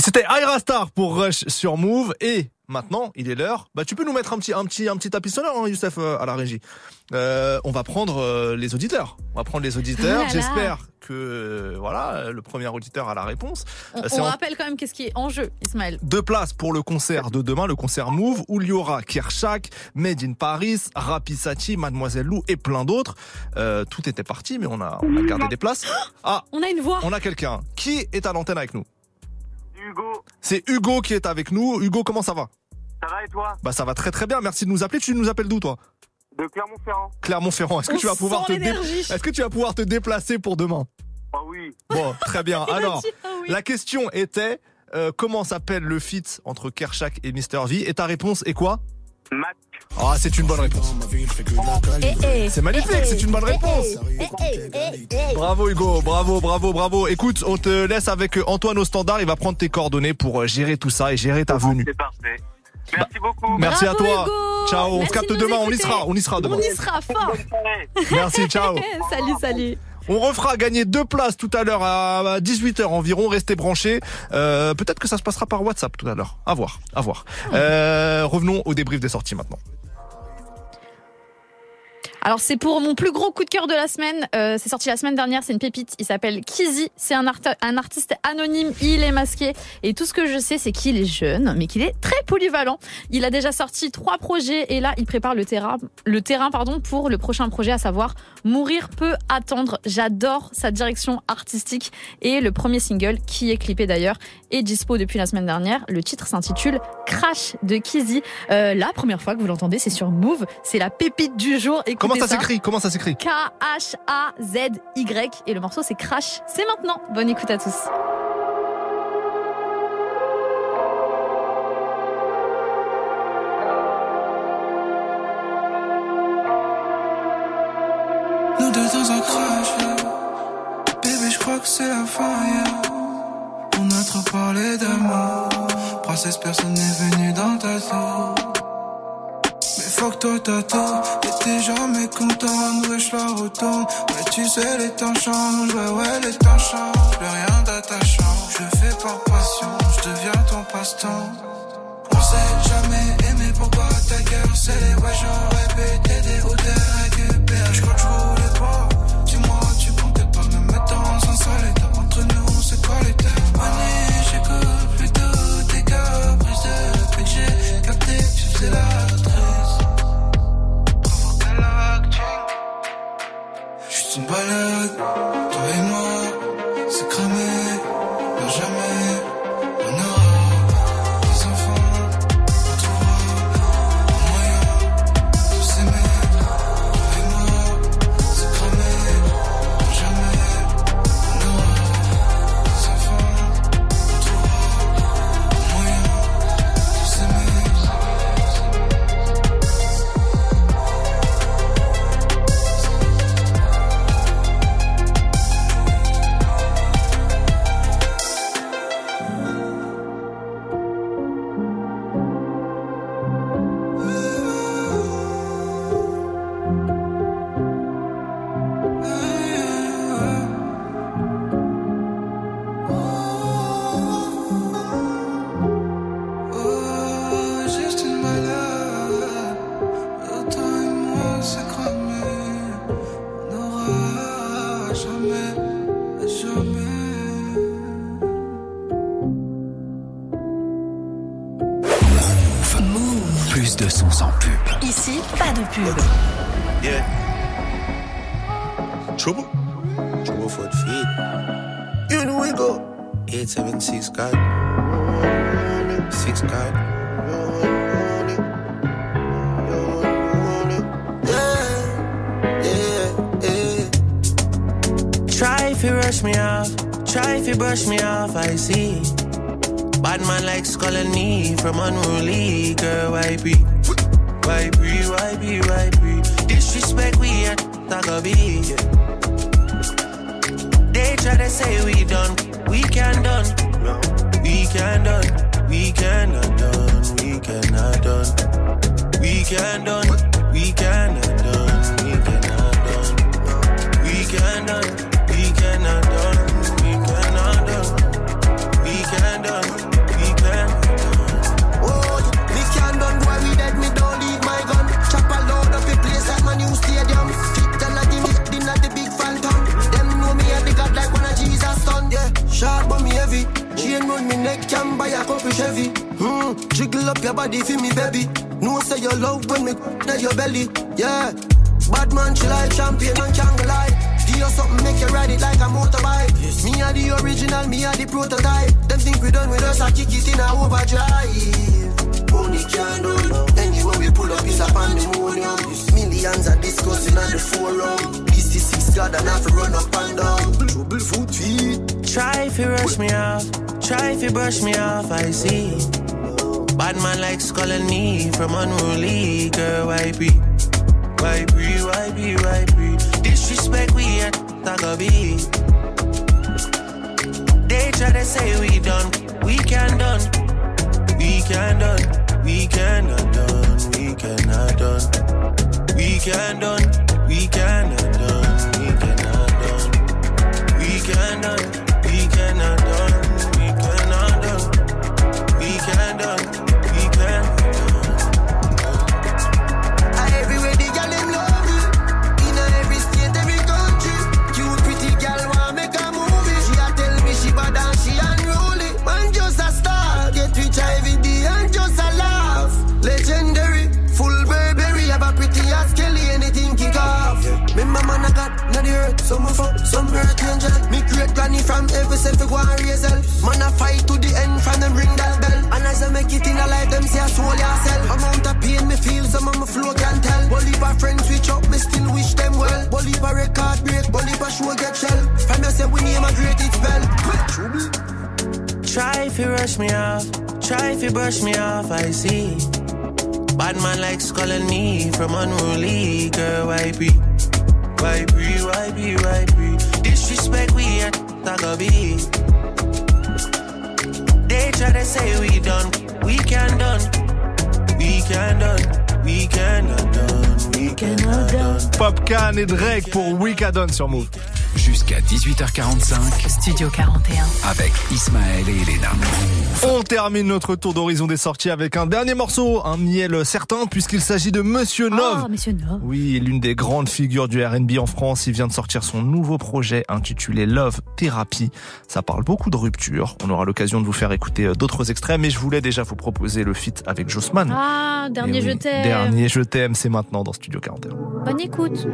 Et c'était Ira Star pour Rush sur Move. Et maintenant, il est l'heure. Bah, tu peux nous mettre un petit, un petit, un petit tapis sonore, hein, Youssef, euh, à la régie. Euh, on va prendre euh, les auditeurs. On va prendre les auditeurs.
Ah.
J'espère que, voilà, le premier auditeur a la réponse.
On,
c'est
on
en-
rappelle quand même qu'est-ce qui est en jeu, Ismaël.
deux places pour le concert de demain, le concert Move, où il y aura Kershak, Made in Paris, Rapisati, Mademoiselle Lou et plein d'autres. Tout était parti, mais on a, on a gardé des places. Ah,
On a une voix.
on a quelqu'un. Qui est à l'antenne avec nous Hugo. C'est Hugo qui est avec nous. Hugo, comment ça va?
Ça va et toi?
Bah ça va très très bien. Merci de nous appeler. Tu nous appelles d'où toi?
De Clermont-Ferrand.
Clermont-Ferrand. Est-ce que
On
tu vas pouvoir te
sent
dé-
l'énergie.
Est-ce que tu vas pouvoir te déplacer pour demain?
Ah oui.
Bon, très bien. Alors,
dit ah oui.
la question était euh, comment s'appelle le feat entre Kershak et Mr V? Et ta réponse est quoi?
Mac.
Ah, c'est une bonne réponse. C'est magnifique, c'est une bonne réponse. Bravo Hugo, bravo, bravo, bravo. Écoute, on te laisse avec euh, Antoine au standard. Il va prendre tes coordonnées pour euh, gérer tout ça et gérer ta venue.
C'est parfait. Merci beaucoup.
Merci à toi.
Hugo.
Ciao, on se capte
de
demain. On y sera, on y sera demain.
On y sera fort.
Merci, ciao.
salut, salut.
On refera gagner deux places tout à l'heure à 18h environ. Restez branchés. Euh, Peut-être que ça se passera par WhatsApp tout à l'heure. À voir, à voir. Euh, revenons au débrief des sorties maintenant.
Alors c'est pour mon plus gros coup de cœur de la semaine. Euh, c'est sorti la semaine dernière. C'est une pépite. Il s'appelle Kizzy. C'est un, art- un artiste anonyme. Il est masqué. Et tout ce que je sais, c'est qu'il est jeune, mais qu'il est très polyvalent. Il a déjà sorti trois projets et là, il prépare le terrain, le terrain pardon, pour le prochain projet, à savoir Mourir peut attendre. J'adore sa direction artistique et le premier single, qui est clippé d'ailleurs, est dispo depuis la semaine dernière. Le titre s'intitule Crash de Kizzy. Euh, la première fois que vous l'entendez, c'est sur Move. C'est la pépite du jour. Écoutez
Comment ça s'écrit? Comment ça s'écrit?
K-H-A-Z-Y. Et le morceau, c'est Crash. C'est maintenant. Bonne écoute à tous.
Dans un crash. Bébé, je crois que c'est la fin, yeah. On a trop parlé d'amour. Princesse, personne n'est venu dans ta tour. Mais fuck toi, t'as tout. Et t'es jamais content, wesh, la retourne. Mais tu sais, les temps changent, ouais, ouais, les temps changent. Plus rien d'attachant. Je fais par passion, je deviens ton passe-temps. On s'est jamais aimé, pourquoi ta gueule c'est les ouais, j'aurais pu t'aider ou te récupérer. Je crois que Juste une balade,
from unruly girl, why be? Why be, why be, why be? Disrespect we at Tagabi. They try to say we done, we can done. We can done, we cannot done, we cannot done. We can done,
up your body for me, baby. No say your love when me at your belly. Yeah, bad man, she like champion and can't lie. Give you something, make you ride it like a motorbike. Yes. Me are the original, me are the prototype. Them think we done with us, I kick it in a overdrive. Money can't do it. Anywhere we pull up is a pandemonium. Millions are discussing on the forum. This is six God and have to run up and down. Trouble foot feet.
Try if you rush me off, try if you brush me off, I see. Bad man likes calling me from unruly girl, why be? Why be, why be, why be? Disrespect we at Tagabi. They try to say we done, we can done. We can done, we cannot done, we cannot done. We can done, we cannot done, we cannot done. We can done, we cannot done, Try if you rush me off, try if you brush me off, I see. Bad man likes calling me from unruly girl, why be? Why be, why be, why be? Disrespect we at Tagabi. They try to say we done, we can done. We can done, we cannot done, we cannot done.
Popcan et Drake pour Wicadon sur Move.
Jusqu'à 18h45.
Studio 41.
Avec Ismaël et Elena.
On termine notre tour d'horizon des sorties avec un dernier morceau, un miel certain, puisqu'il s'agit de Monsieur Nov.
Ah, monsieur Nov.
Oui, l'une des grandes figures du R&B en France. Il vient de sortir son nouveau projet intitulé Love Therapy. Ça parle beaucoup de rupture. On aura l'occasion de vous faire écouter euh, d'autres extraits, mais je voulais déjà vous proposer le feat avec Jossman.
Ah, dernier
Eh oui,
je t'aime.
Dernier je t'aime, c'est maintenant dans Studio 41.
Bonne écoute.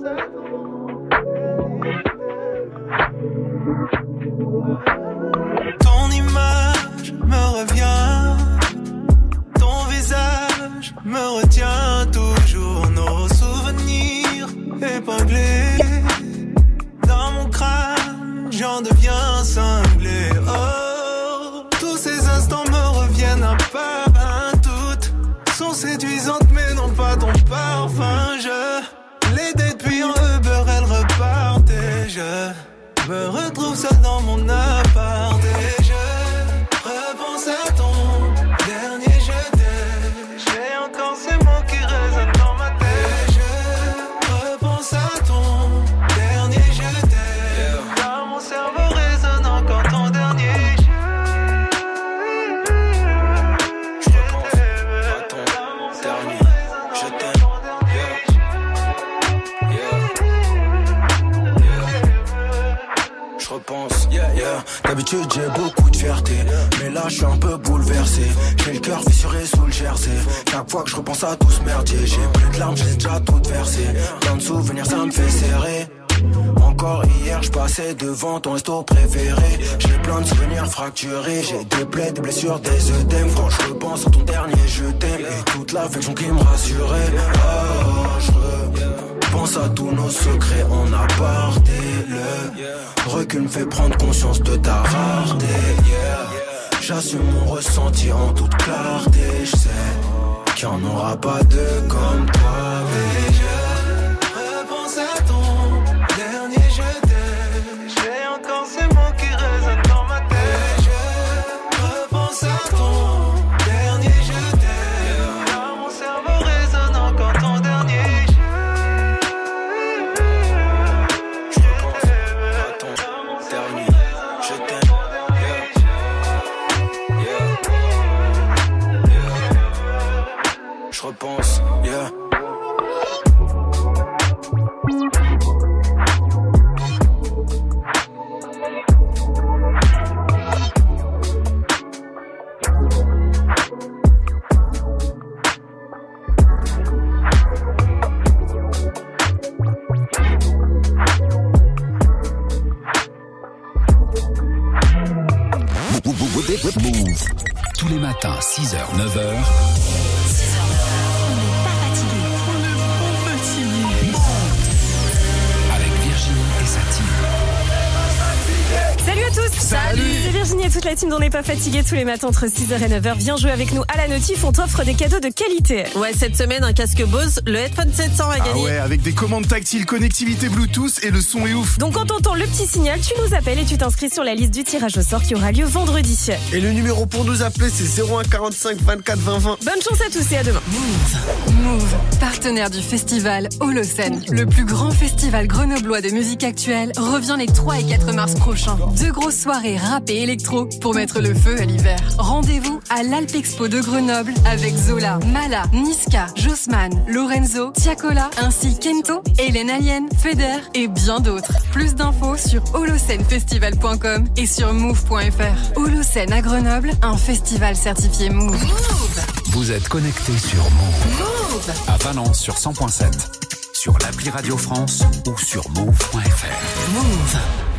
Ton image me revient, ton visage me retient toujours nos souvenirs épinglés dans mon crâne, j'en deviens cinglé. Oh, tous ces instants me reviennent un par un, toutes sont séduisantes mais non pas ton parfum. Je je me retrouve seul dans mon appart j'ai
beaucoup de fierté, mais là je suis un peu bouleversé. J'ai le cœur fissuré sous le jersey. Chaque fois que je repense à tout ce merdier, j'ai plus de larmes, j'ai déjà tout versé. Plein de souvenirs, ça me fait serrer. Encore hier, je passais devant ton resto préféré. J'ai plein de souvenirs fracturés. J'ai des plaies, des blessures, des œdèmes. Quand je repense à ton dernier, je t'aime. Et toute l'affection qui me rassurait. Oh, je Repense à tous nos secrets en aparté. Le recul me fait prendre conscience de ta rareté. J'assume mon ressenti en toute clarté. Je sais qu'il n'y en aura pas deux comme toi,
pas fatigué tous les matins entre 6h et 9h. Viens jouer avec nous à la notif, on t'offre des cadeaux de qualité.
Ouais, cette semaine, un casque Bose, le Headphone 700 à
Ah
gagner.
ouais, avec des commandes tactiles, connectivité Bluetooth et le son est ouf.
Donc quand t'entends le petit signal, tu nous appelles et tu t'inscris sur la liste du tirage au sort qui aura lieu vendredi.
Et le numéro pour nous appeler, c'est 01 45 24 20 20.
Bonne chance à tous et à demain.
Move, partenaire du festival Holocène, le plus grand festival grenoblois de musique actuelle, revient les 3 et 4 mars prochains. Deux grosses soirées rap et électro pour mettre le feu à l'hiver. Rendez-vous à l'Alpe Expo de Grenoble avec Zola, Mala, Niska, Jossman, Lorenzo, Tiakola, ainsi Kento, Hélène Alien, Feder et bien d'autres. Plus d'infos sur holocenefestival.com et sur move.fr. Holocène à Grenoble, un festival certifié Move.
Vous êtes connectés sur Move. À Valence sur 100.7. Sur l'appli Radio France ou sur move.fr.
Move.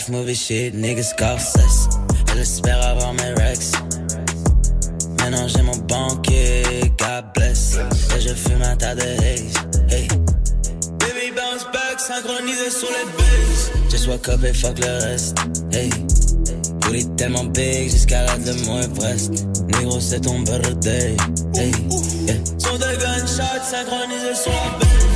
Life, movie shit, niggas Scorsese. Elle espère avoir mes rex. Maintenant j'ai mon banquier, God bless. Et je fume un tas de haze. Hey. Baby bounce back, synchronisé sur les bases. Just woke up et fuck le reste. Hey. Booty tellement big jusqu'à la de mon Everest. Négro, c'est ton birthday. Hey. Yeah. Son de gunshots synchronisés sur la base.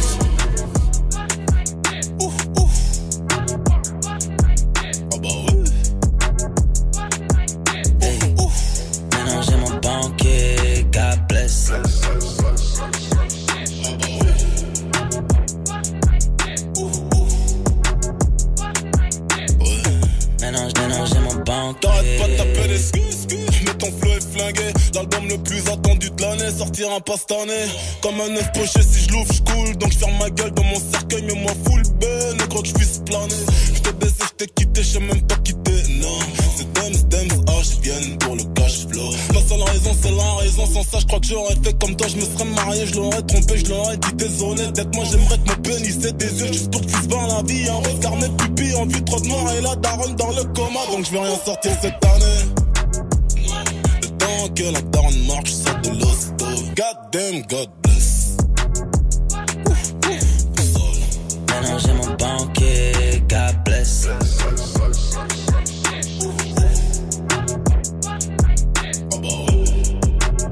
De l'année sortira pas cette année. Comme un œuf poché, si je l'ouvre, je coule. Donc je ferme ma gueule dans mon cercueil, mais moi full ben. Et quand je puisse planer, je t'ai baisé, je t'ai quitté, je même pas quitter. Non, c'est Dems, Dems, H viennent pour le cash flow. La seule raison, c'est la raison. Sans ça, je crois que j'aurais fait comme toi. Je me serais marié, je l'aurais trompé, je l'aurais dit désolé. D'être moi, j'aimerais que mon pénis des yeux juste pour que tu la vie. Un regard, mes pupilles en vue trop de noir et la daronne dans le coma. Donc je vais rien sortir cette année. Le temps que la daronne marche, ça de l'hosto. God damn, God bless.
Maintenant j'ai mon banquier, God bless.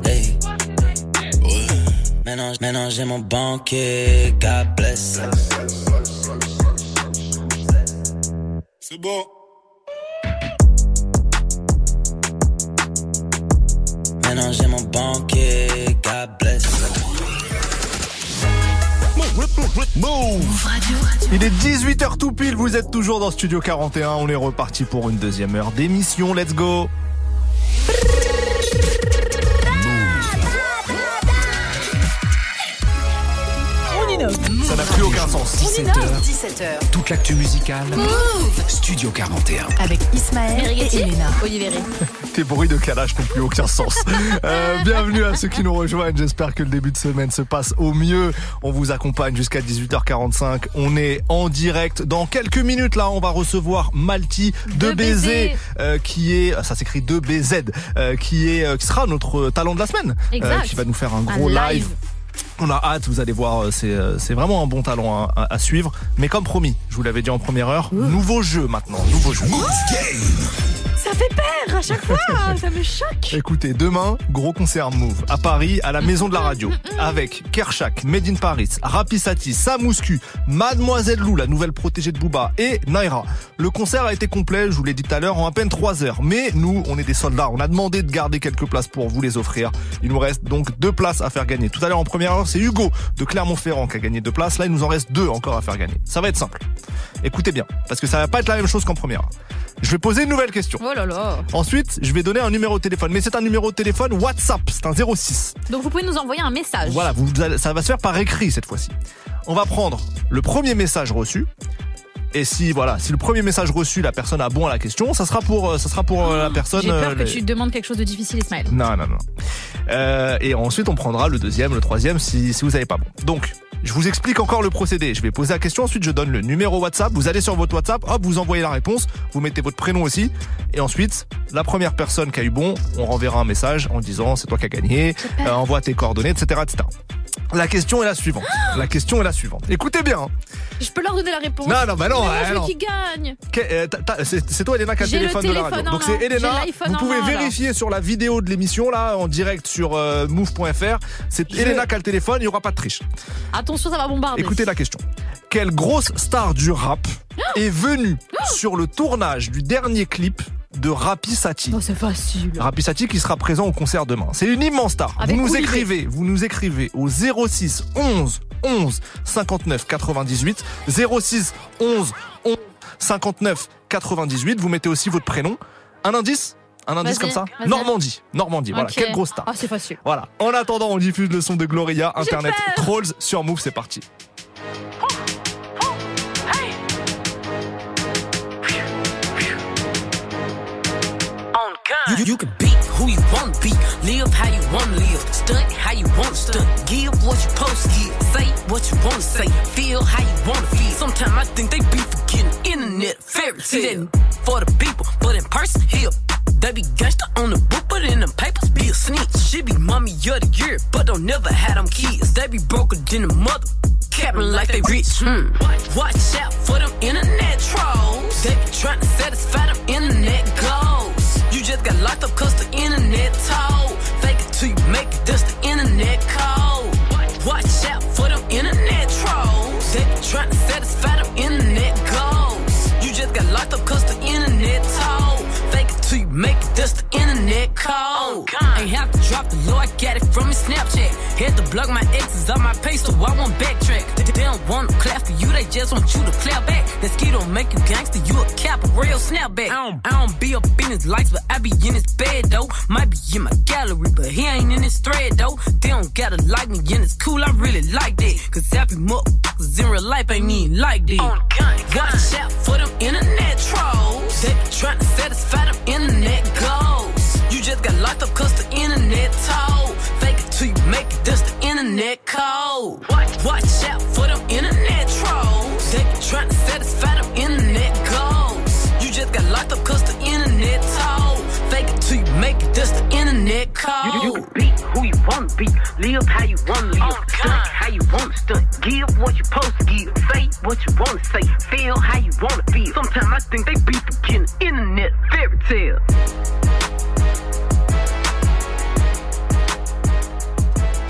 Hey. Maintenant, maintenant j'ai mon banquier, God bless.
C'est bon.
Maintenant j'ai mon banquier,
Il est 18h tout pile, vous êtes toujours dans Studio 41, on est reparti pour une deuxième heure d'émission, let's go
On innove.
Ça n'a plus aucun sens.
17h,
17h.
toute l'actu musicale. Studio 41.
Avec Ismaël et Elena.
Olivier
Tes bruits de calage n'ont plus aucun sens. Euh, bienvenue à ceux qui nous rejoignent. J'espère que le début de semaine se passe au mieux. On vous accompagne jusqu'à 18h45. On est en direct. Dans quelques minutes, là, on va recevoir Malti de
2BZ.
BZ, euh, qui est, ça s'écrit 2BZ, euh, qui est, euh, qui sera notre talent de la semaine. euh,
Exact.
qui va nous faire un
Un
gros
live.
live. On a hâte, vous allez voir, euh, c'est euh, c'est vraiment un bon talent à, à- à suivre. Mais comme promis, je vous l'avais dit en première heure, nouveau jeu maintenant, nouveau jeu.
Ça fait peur à chaque fois, ça me choque.
Écoutez, demain, gros concert Move à Paris, à la Maison de la Radio, avec Kershak, Made in Paris, Rapisati, Samouscu, Mademoiselle Lou, la nouvelle protégée de Booba, et Naira. Le concert a été complet, je vous l'ai dit tout à l'heure, en à peine 3 heures. Mais nous, on est des soldats, on a demandé de garder quelques places pour vous les offrir. Il nous reste donc deux places à faire gagner. Tout à l'heure, en première heure, c'est Hugo de Clermont-Ferrand qui a gagné deux places. Là, il nous en reste deux encore à faire gagner. Ça va être simple. Écoutez bien, parce que ça va pas être la même chose qu'en première heure. Je vais poser une nouvelle question.
Oh là là.
Ensuite, je vais donner un numéro de téléphone, mais c'est un numéro de téléphone WhatsApp, c'est un 06.
Donc vous pouvez nous envoyer un message.
Voilà, vous, ça va se faire par écrit cette fois-ci. On va prendre le premier message reçu. Et si voilà, si le premier message reçu, la personne a bon à la question, ça sera pour, euh, ça sera pour euh, la personne.
J'ai peur
euh,
que
les-
tu demandes quelque chose de difficile, Ismaël.
Non, non, non. Euh, et ensuite, on prendra le deuxième, le troisième, si, si vous n'avez pas bon. Donc, je vous explique encore le procédé. Je vais poser la question, ensuite je donne le numéro WhatsApp. Vous allez sur votre WhatsApp, hop, vous envoyez la réponse, vous mettez votre prénom aussi. Et ensuite, la première personne qui a eu bon, on renverra un message en disant c'est toi qui as gagné, euh, envoie tes coordonnées, etc., etc. La question est la suivante. La question est la suivante. Écoutez bien. hein.
Je peux leur donner la réponse.
Non, non, bah non,
Mais moi,
non.
qu'il gagne.
Euh, C'est toi, Elena, qui a le téléphone de la radio. Donc c'est Elena. Vous pouvez
main,
vérifier sur la vidéo de l'émission, là, en direct sur euh, move.fr. C'est
Je-
Elena qui a le téléphone, il n'y aura pas de triche.
Attention, ça va bombarder.
Écoutez la question. Quelle grosse star du rap est venue
Oh
sur le tournage du dernier clip de Rapi Sati
Oh, c'est facile.
Rapi Sati qui sera présent au concert demain. C'est une immense star.
Avec
vous nous écrivez, vous nous écrivez au 06 11 11 59 98 06 11 11 59 98. Vous mettez aussi votre prénom. Un indice? Un indice comme ça? Normandie. Normandie, voilà. Quelle grosse star.
Ah, c'est facile.
Voilà. En attendant, on diffuse le son de Gloria, Internet. Trolls sur Move, c'est parti.
You, you can be who you want to be, live how you want to live, stunt how you want to stunt, give what you supposed to give, say what you want to say, feel how you want to feel. Sometimes I think they be forgetting internet fairy tale for the people, but in person, here. They be gangsta on the book, but in them papers be a snitch. She be mommy of the year, but don't never had them kids. They be broker than a mother. Capping like they rich, hmm. Watch out for them internet trolls. They be trying to satisfy them internet goals. You just got locked up cause the internet told. Fake it till you make it, that's the internet code. Watch out for them internet trolls. They be trying to satisfy them internet goals. You just got locked up cause the internet told. Fake it till you make it, that's the internet code. Ain't have to drop the low, I got it from his Snapchat. Had to block my exes off my page so I won't backtrack. They, they don't want to clap for you, they just want you to clap back. That ski don't make you gangster, you a cap, a real snapback. I don't, I don't be up in his lights, but I be in his bed though. Might be in my gallery, but he ain't in his thread though. They don't gotta like me, and it's cool, I really like that. Cause happy motherfuckers in real life ain't even like that. Watch out for them internet trolls. They be trying to satisfy them internet told. Fake it till you make it, that's the internet code. Watch out for them internet trolls. They be trying to satisfy them internet goals. You just got locked up cause the internet told. Fake it till you make it, that's the internet code. You, you can be who you want to be, live how you want to live, oh, stunt how you want to stunt, give what you're supposed to give, say what you want to say, feel how you want to feel. Sometimes I think they be forgetting internet fairy tale.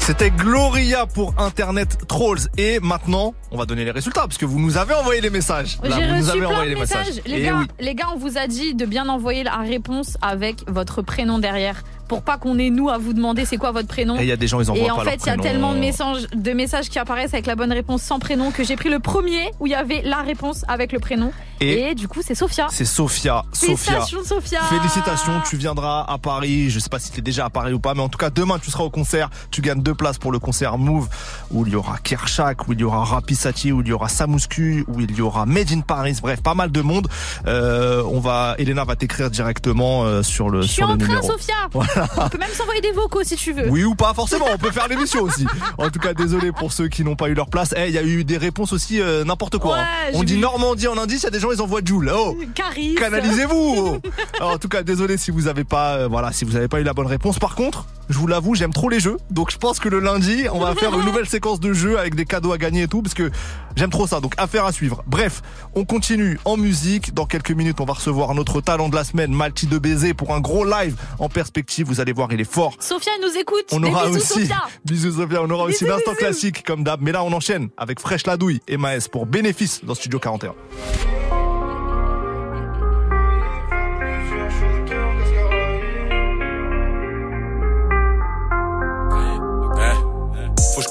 C'était Gloria pour Internet Trolls. Et maintenant, on va donner les résultats parce que vous nous avez envoyé les messages.
J'ai
vous nous
reçu
avez
plein
envoyé
de
les
messages.
messages.
Les
Et
gars,
oui.
les gars, on vous a dit de bien envoyer la réponse avec votre prénom derrière pour pas qu'on ait nous à vous demander c'est quoi votre prénom.
Et il y a des gens, ils envoient
Et
pas
en fait, il y a tellement de messages, de messages qui apparaissent avec la bonne réponse sans prénom que j'ai pris le premier où il y avait la réponse avec le prénom.
Et
Et, du coup, c'est Sophia.
C'est Sophia. Sophia.
Félicitations, Sophia.
Félicitations, tu viendras à Paris. Je sais pas si tu es déjà à Paris ou pas, mais en tout cas, demain, tu seras au concert. Tu gagnes deux places pour le concert Move, où il y aura Kershak, où il y aura Rapisati, où il y aura Samuscu, où il y aura Made in Paris. Bref, pas mal de monde. Euh, on va, Elena va t'écrire directement euh, sur le,
Je suis
sur le
en train,
numéro.
Sophia.
Voilà.
On peut même s'envoyer des vocaux si tu veux.
Oui ou pas forcément, on peut faire l'émission aussi. En tout cas, désolé pour ceux qui n'ont pas eu leur place. Eh, il y a eu des réponses aussi euh, n'importe quoi.
Ouais,
hein. On dit
vu.
Normandie en indice, il y a des gens ils envoient Joule. Oh,
Caris.
canalisez-vous. Alors, en tout cas, désolé si vous avez pas euh, voilà, si vous avez pas eu la bonne réponse. Par contre, je vous l'avoue, j'aime trop les jeux. Donc je pense que le lundi, on va faire une nouvelle séquence de jeux avec des cadeaux à gagner et tout parce que j'aime trop ça. Donc affaire à suivre. Bref, on continue en musique. Dans quelques minutes, on va recevoir notre talent de la semaine, Malti de baiser pour un gros live en perspective. Vous allez voir, il est fort.
Sophia nous écoute.
On
Des
aura
bisous,
aussi,
Sophia.
bisous Sophia, on aura aussi l'instant classique comme d'hab. Mais là, on enchaîne avec Fresh la douille et Maes pour bénéfice dans Studio 41.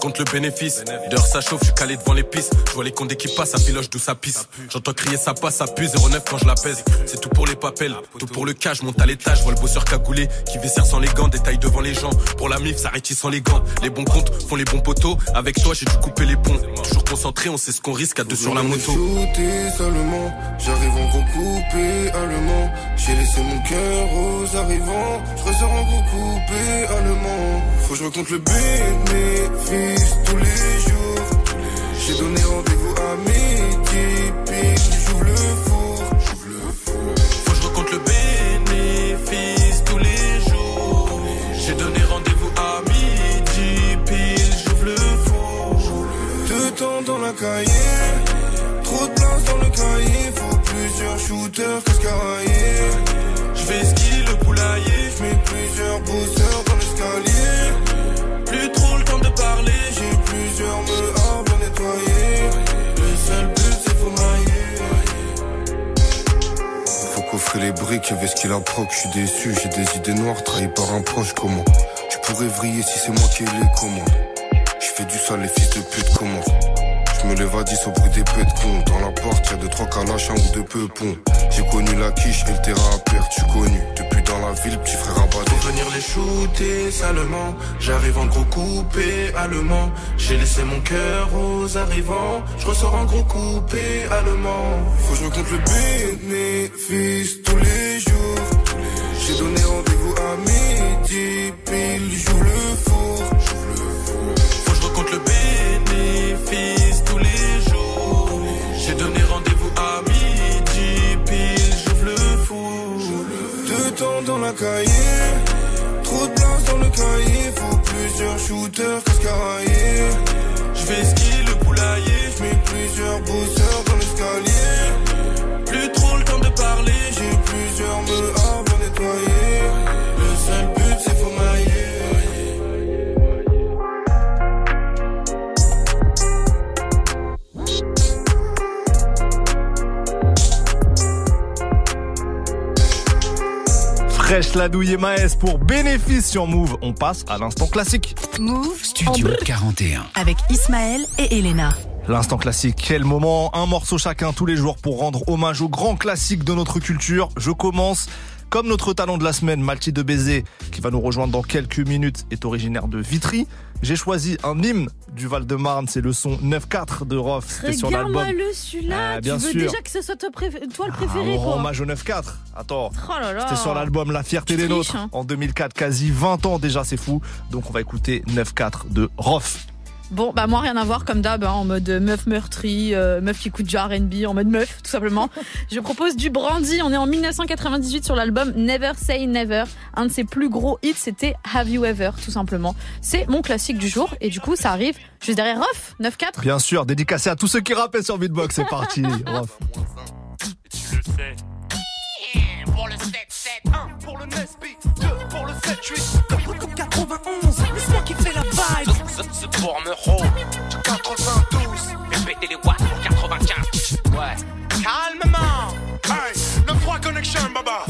Compte le bénéfice. D'heure ça chauffe, je suis calé devant les pistes. Je vois les condés qui passent, ça filoche d'où ça pisse. J'entends crier ça passe, ça pue 09 quand je la pèse. C'est tout pour les papels, tout pour le cash, monte à l'étage, vois le bosseur cagoulé qui vaissère sans les gants, détaille devant les gens. Pour la mif, ça rétisse sans les gants. Les bons comptes font les bons poteaux. Avec toi, j'ai dû couper les ponts. Toujours concentré, on sait ce qu'on risque à deux sur la moto.
Tous les jours. J'ai donné rendez-vous à midi, pile, j'ouvre le four.
Faut que je recompte le bénéfice tous les jours. J'ai donné rendez-vous à midi, j'ouvre le four.
Deux temps dans la cahier, trop de place dans le cahier. Faut plusieurs shooters cascaraillés.
Je vais skier le poulailler.
Je mets plusieurs bosseurs les briques, y'avait ce qu'il a je suis déçu, j'ai des idées noires, trahi par un proche, comment Tu pourrais vriller si c'est moi qui ai les commandes. Je fais du sale, les fils de pute commencent. Je me lève à 10 au bruit des pets de con. Dans la porte, y'a deux, trois calaches, un ou deux peupons. J'ai connu la quiche et le terrain à perdre, je suis connu. Depuis dans la ville, petit frère abattu.
Pour venir les shooter salement, j'arrive en gros coupé allemand. J'ai laissé mon cœur aux arrivants, je ressors en gros coupé allemand.
Faut que je me compte le bénéfice tous les jours. J'ai donné rendez-vous à midi, pile, j'ouvre le four. Dans la cahier, trop de place dans le cahier. Faut plusieurs shooters cascaraillés.
Je vais skier le poulailler.
Je mets plusieurs bosseurs
Fresh la douille et Maes pour bénéfice sur Move. On passe à l'instant classique.
Move
Studio 41.
Avec Ismaël et Elena.
L'instant classique, quel moment, un morceau chacun tous les jours pour rendre hommage aux grands classiques de notre culture. Je commence comme notre talent de la semaine, Malti de Baiser, qui va nous rejoindre dans quelques minutes, est originaire de Vitry. J'ai choisi un hymne du Val-de-Marne, c'est le son 9-4 de Rof, c'était sur l'album.
Regarde-moi-le celui-là.
Ah,
tu veux
sûr.
déjà que ce soit toi, le
Ah,
préféré,
rend
quoi.
hommage au 9-4. Attends.
Oh là là.
C'était sur l'album La fierté
Tu
des
triches,
nôtres
hein.
en 2004, quasi 20 ans déjà, c'est fou. Donc on va écouter 9-4 de Rof.
Bon, bah moi rien à voir comme d'hab, hein, en mode meuf meurtrie, euh, meuf qui écoute du R&B, en mode meuf tout simplement. Je propose du Brandy. On est en 1998 sur l'album Never Say Never. Un de ses plus gros hits, c'était Have You Ever, tout simplement. C'est mon classique du jour et du coup ça arrive juste derrière Rof 9-4.
Bien sûr, dédicacé à tous ceux qui rappaient sur Beatbox, c'est parti. Rof.
Tu le sais. Pour le 7-7, 1 pour le Nesby, 2 pour le 7-8. Comme 91, laisse-moi kiffer la vibe. C'est pour me hold. 92, répétez les watts pour 95. Ouais. Calmement.
Hey, le 3 connection, baba.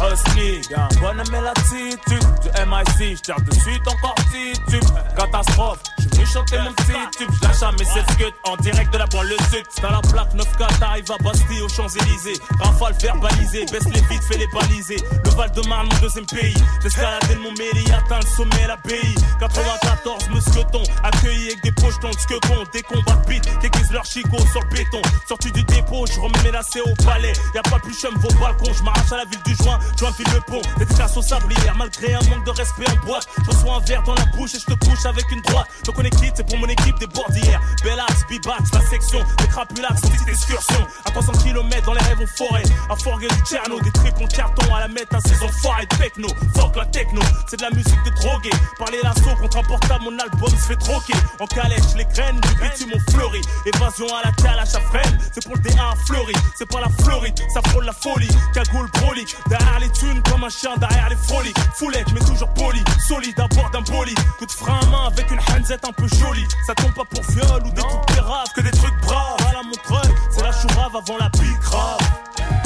Hustling, Y'a un bonhomme et l'attitude du MIC, je tire de suite encore titube. Catastrophe, je chanter mon petit tube. Je lâche à mes 7 scuds en direct de la banlieue sud. Dans la plaque 9K, t'arrives à Bastille aux Champs-Élysées. Rafale verbalisé, baisse les vides, fais les baliser. Le Val de Marne, mon deuxième pays. J'escaladais de mon mairie, atteint le sommet, l'abbaye. 94, mousqueton, accueilli avec des poches ce que bon, des combats de bite, qui leur chicot sur le béton. Sorti du dépôt, je remets menacé au palais. Y'a pas plus chum vos balcons, je m'arrache à la ville du joint, joint file le pont. Dédicace au sablière, malgré un manque de respect en boîte. Je reçois un verre dans la bouche et je te couche avec une droite. C'est pour mon équipe des bordières. Bellax, Bibax, la section, des crapulax, petite excursion. À 300 km dans les rêves en forêt. À forger du Tcherno, des tripes en carton à la mettre à ces enfoirés de techno. Fuck la techno, c'est de la musique de drogué. Parler l'assaut contre un portable, mon album se fait troquer. En calèche, les graines du bitume ont fleuri. Évasion à la calèche à freine, c'est pour le D1 fleuri. C'est pas la Floride, ça frôle la folie. Cagoule brolique, derrière les thunes comme un chien derrière les froliques. Foulette, mais toujours poli, solide à bord d'un bolide. Coup de frein à main avec une hanzette un peu jolie. Ça tombe pas pour viol ou des trucs péraves, que des trucs braves. À la montreuil, c'est la chourave avant la pique grave.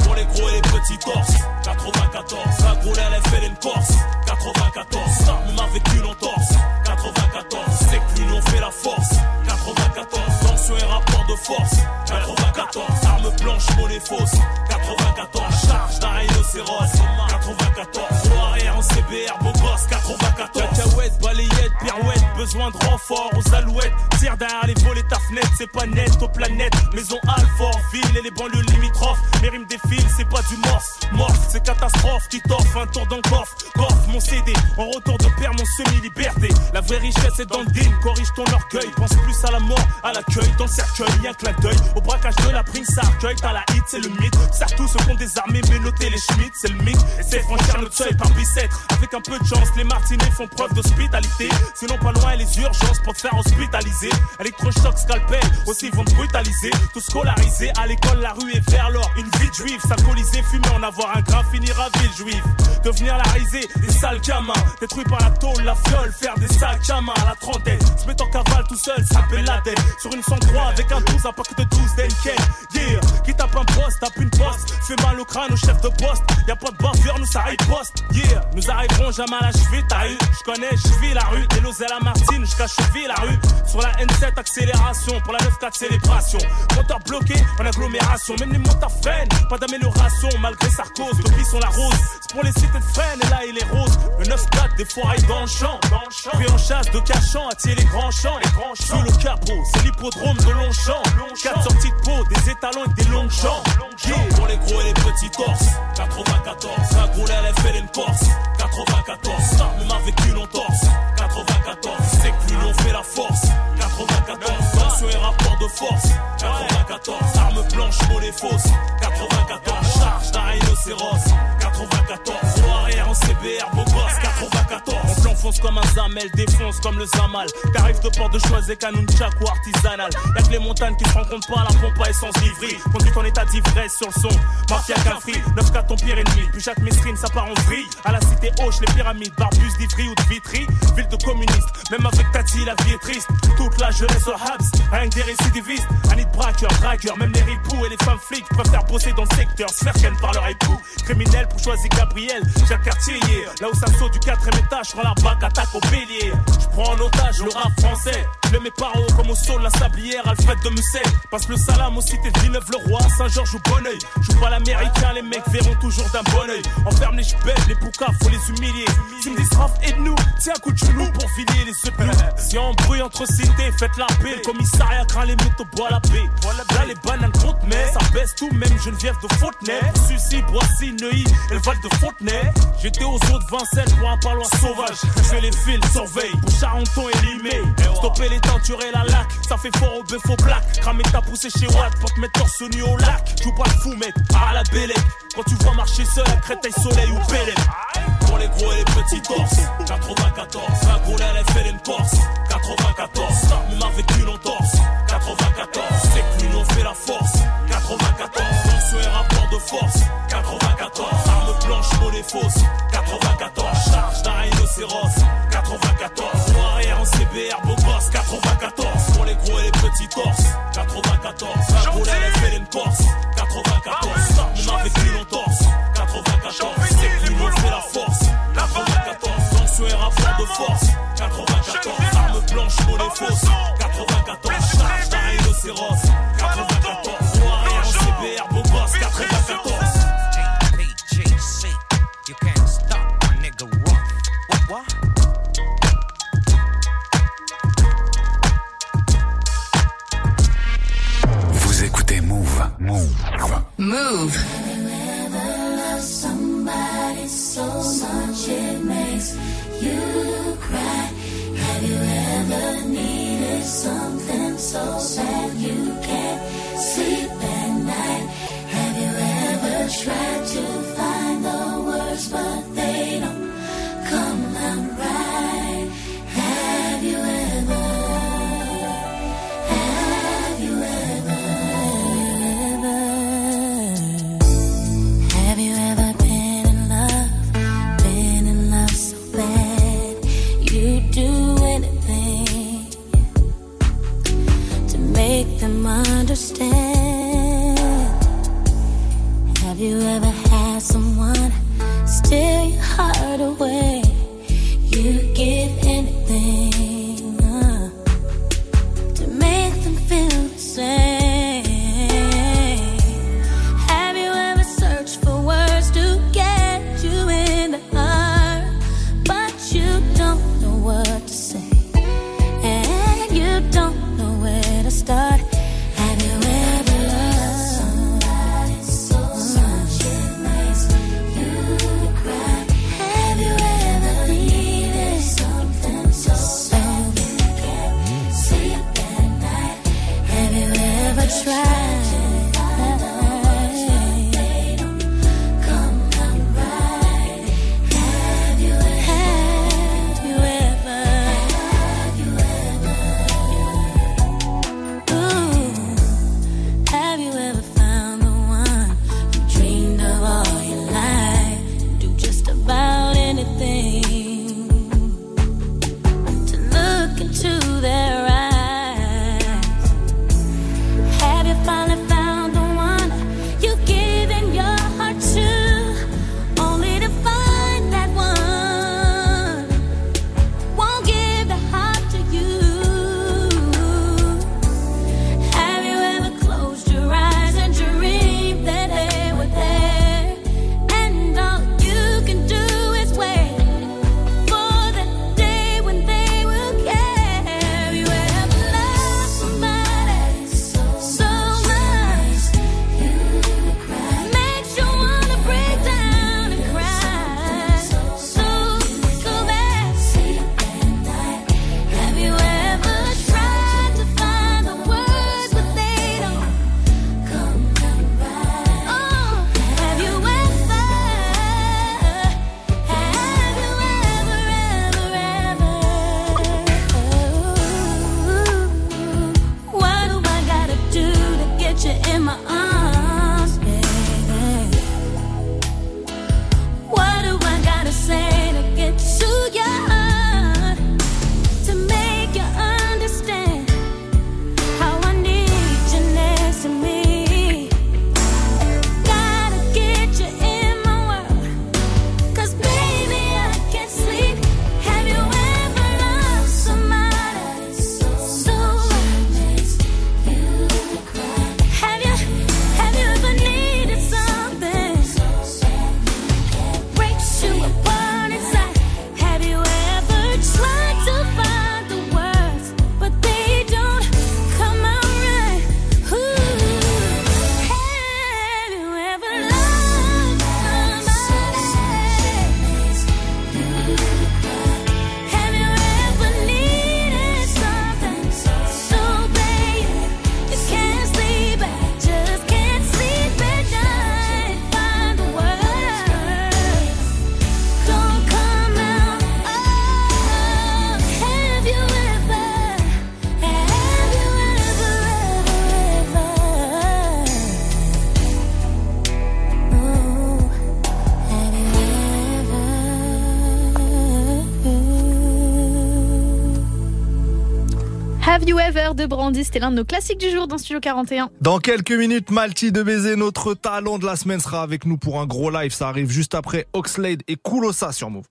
Pour les gros et les petits torses, 94. La groule, elle fait une corse, 94. Ça, on m'a vécu l'entorse, 94. C'est que l'union fait la force, 94. Tension et rapport de force, 94. Arme blanche, monnaie fausse, 94. Charge d'un rhinocéros, 94. Gros arrière en CBR, beau gosse, 94. Cacahuète, balayette, pirouette, besoin de renfort aux alouettes. Tire derrière les volets, ta fenêtre, c'est pas net aux planètes. Maison Alfort, ville et les banlieues limitrophes. Mes rimes défilent, c'est pas du morse. Morse, c'est catastrophe qui t'offre un tour d'un coffre. Coffre mon CD, en retour de père, mon semi-liberté. La vraie richesse est dans le deal, corrige ton orgueil. Pense plus à la mort, à l'accueil, dans le cercueil, y'a clin d'œil. Au braquage de la prime, ça accueille, t'as la hit, c'est le mythe. Serre tous ceux qui ont des armées, mais notez les schmitts, c'est le mythe. C'est franchir notre seuil par bicêtre. Avec un peu de chance, les martinets font preuve d'hospitalité. Sinon, pas loin, les urgences pour te faire hospitaliser. Électrochoc, scalpel, aussi vont te brutaliser. Tout scolarisé, à l'école, la rue est vers l'or. Une vie juive, s'alcooliser, fumer, en avoir un grain, finir à ville juive. Devenir la risée, des sales gamins. Détruits par la tôle, la fiole, faire des sales gamins à la trentaine. Se mettre en cavale tout seul, s'appelle la dette. Sur une 103 avec un 12, un paquet de 12 d'Enken. Yeah, qui tape un poste, tape une poste. Fait mal au crâne au chef de poste. Y a pas de bavure, nous ça poste. Yeah, nous arriverons jamais à la cheville, t'as eu. Je connais, je vis la rue. Des et la Martine, jusqu'à cheville la rue. Sur la N7, accélération. Pour la 9-4, célébration. Moteur bloqué en agglomération. Même les moteurs freinent, pas d'amélioration. Malgré Sarkozy, depuis sont la rose. C'est pour les cités de freine, et là il est rose. Le 9-4, des foirailles dans le champ. Pris en chasse de cachant, attirer les grands champs. Les grands champs. Le capot, c'est l'hippodrome de Longchamp. Quatre sorties de peau, des étalons avec des longues jambes. Pour les gros et les petits torses, 94. La groule, elle fait une corse, 94. Ça, on m'a vécu l'entorse, 94. Force, 94. Tension et rapport de force, 94. Arme blanche, monnaie fausse, 94. Charge d'un rhinocéros, 94. Gros arrière en CBR, beau gosse, 94. On t'enfonce comme un zamel, défonce comme le zamal. T'arrives de port de choisir Kanunchak ou artisanal. Y'a que les montagnes qui se rencontrent pas la pompe à essence livrée. Conduite en état d'ivresse sur le son. Mafia Cafri, 9-4 ton pire ennemi. Puis chaque mesrine, ça part en vrille. À la cité Hoche, les pyramides, Barbus d'Ivry ou de Vitry. Ville de communistes, même avec Tati, la vie est triste. Toute la jeunesse au Habs, rien que des récidivistes. Annie de braqueur, dragueur, même les ripoux et les femmes flics préfèrent bosser dans le secteur, se faire par leur époux. Criminel pour choisir Gabriel, le quartier. Là où ça saute du quatrième étage, je prends la bac, attaque au bélier. Je prends en otage le rap français. Je le mets par haut comme au sol la sablière, Alfred de Musset. Passe le salam aux cités de Villeneuve-le-Roi, Saint-Georges ou Bonneuil. Joue pas l'américain, les mecs verront toujours d'un bon oeil. Enferme les chebelles, les boucas, faut les humilier. Si me disent Raph, aide-nous, tiens un coup de genou pour filer les bleus. Si on bruit entre cités, faites la paix. Le commissariat craint les métaux, bois la paix. Là, les bananes comptent, mais ça baisse tout, même Geneviève de Fontenay. Sucy, Boissy, Neuilly et le Val de Fontenay. J'étais aux eaux de Vincennes pour un parloir sauvage. Je fais les fils, surveille, pour Charenton et Limay. Stopper les teintures et la lac, ça fait fort au bœuf au plaque. Cramer ta poussée chez Watt pour te mettre torse nu au lac. Joue pas le fou, mec, à la bélec. Quand tu vois marcher seul Créteil Soleil ou Bélec. Pour les gros et les petits torses, 94. La groule, elle fait une corse, 94. Ça, on m'a vécu l'entorse, 94. C'est que l'union fait la force, 94 charge d'un rhinocéros. 94 Ou arrière en CBR beau gosse. 94 Pour les gros et les petits torses. 94 La boule elle fait une torse 94 On avait plus long torse 94 C'est plus long c'est la force.
94 Tension et rapport de force. 94 Arme blanche pour les fausses. Move. Move. Somebody so much it makes you cry. Have you ever needed something so?
Brandy. C'était l'un de nos classiques du jour dans Studio 41.
Dans quelques minutes, Malti de Baiser, notre talent de la semaine, sera avec nous pour un gros live. Ça arrive juste après Oxlade et Kulosa sur Move.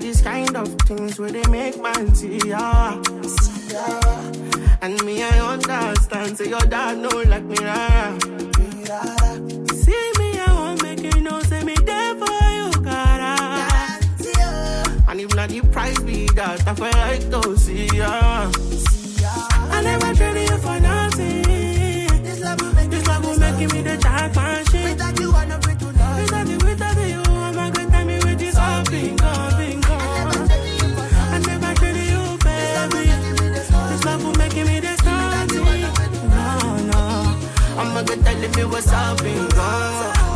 These kind of things where they make man see ya. And me, I understand. Say your dad know like me, rara. See me, I won't make you know. Say me there for you, cara. And if not the price be that, I feel like to see ya. I never traded you for nothing. This love will make, this love will make me the jackpot I'm a good telling me what's up, bingo. I'm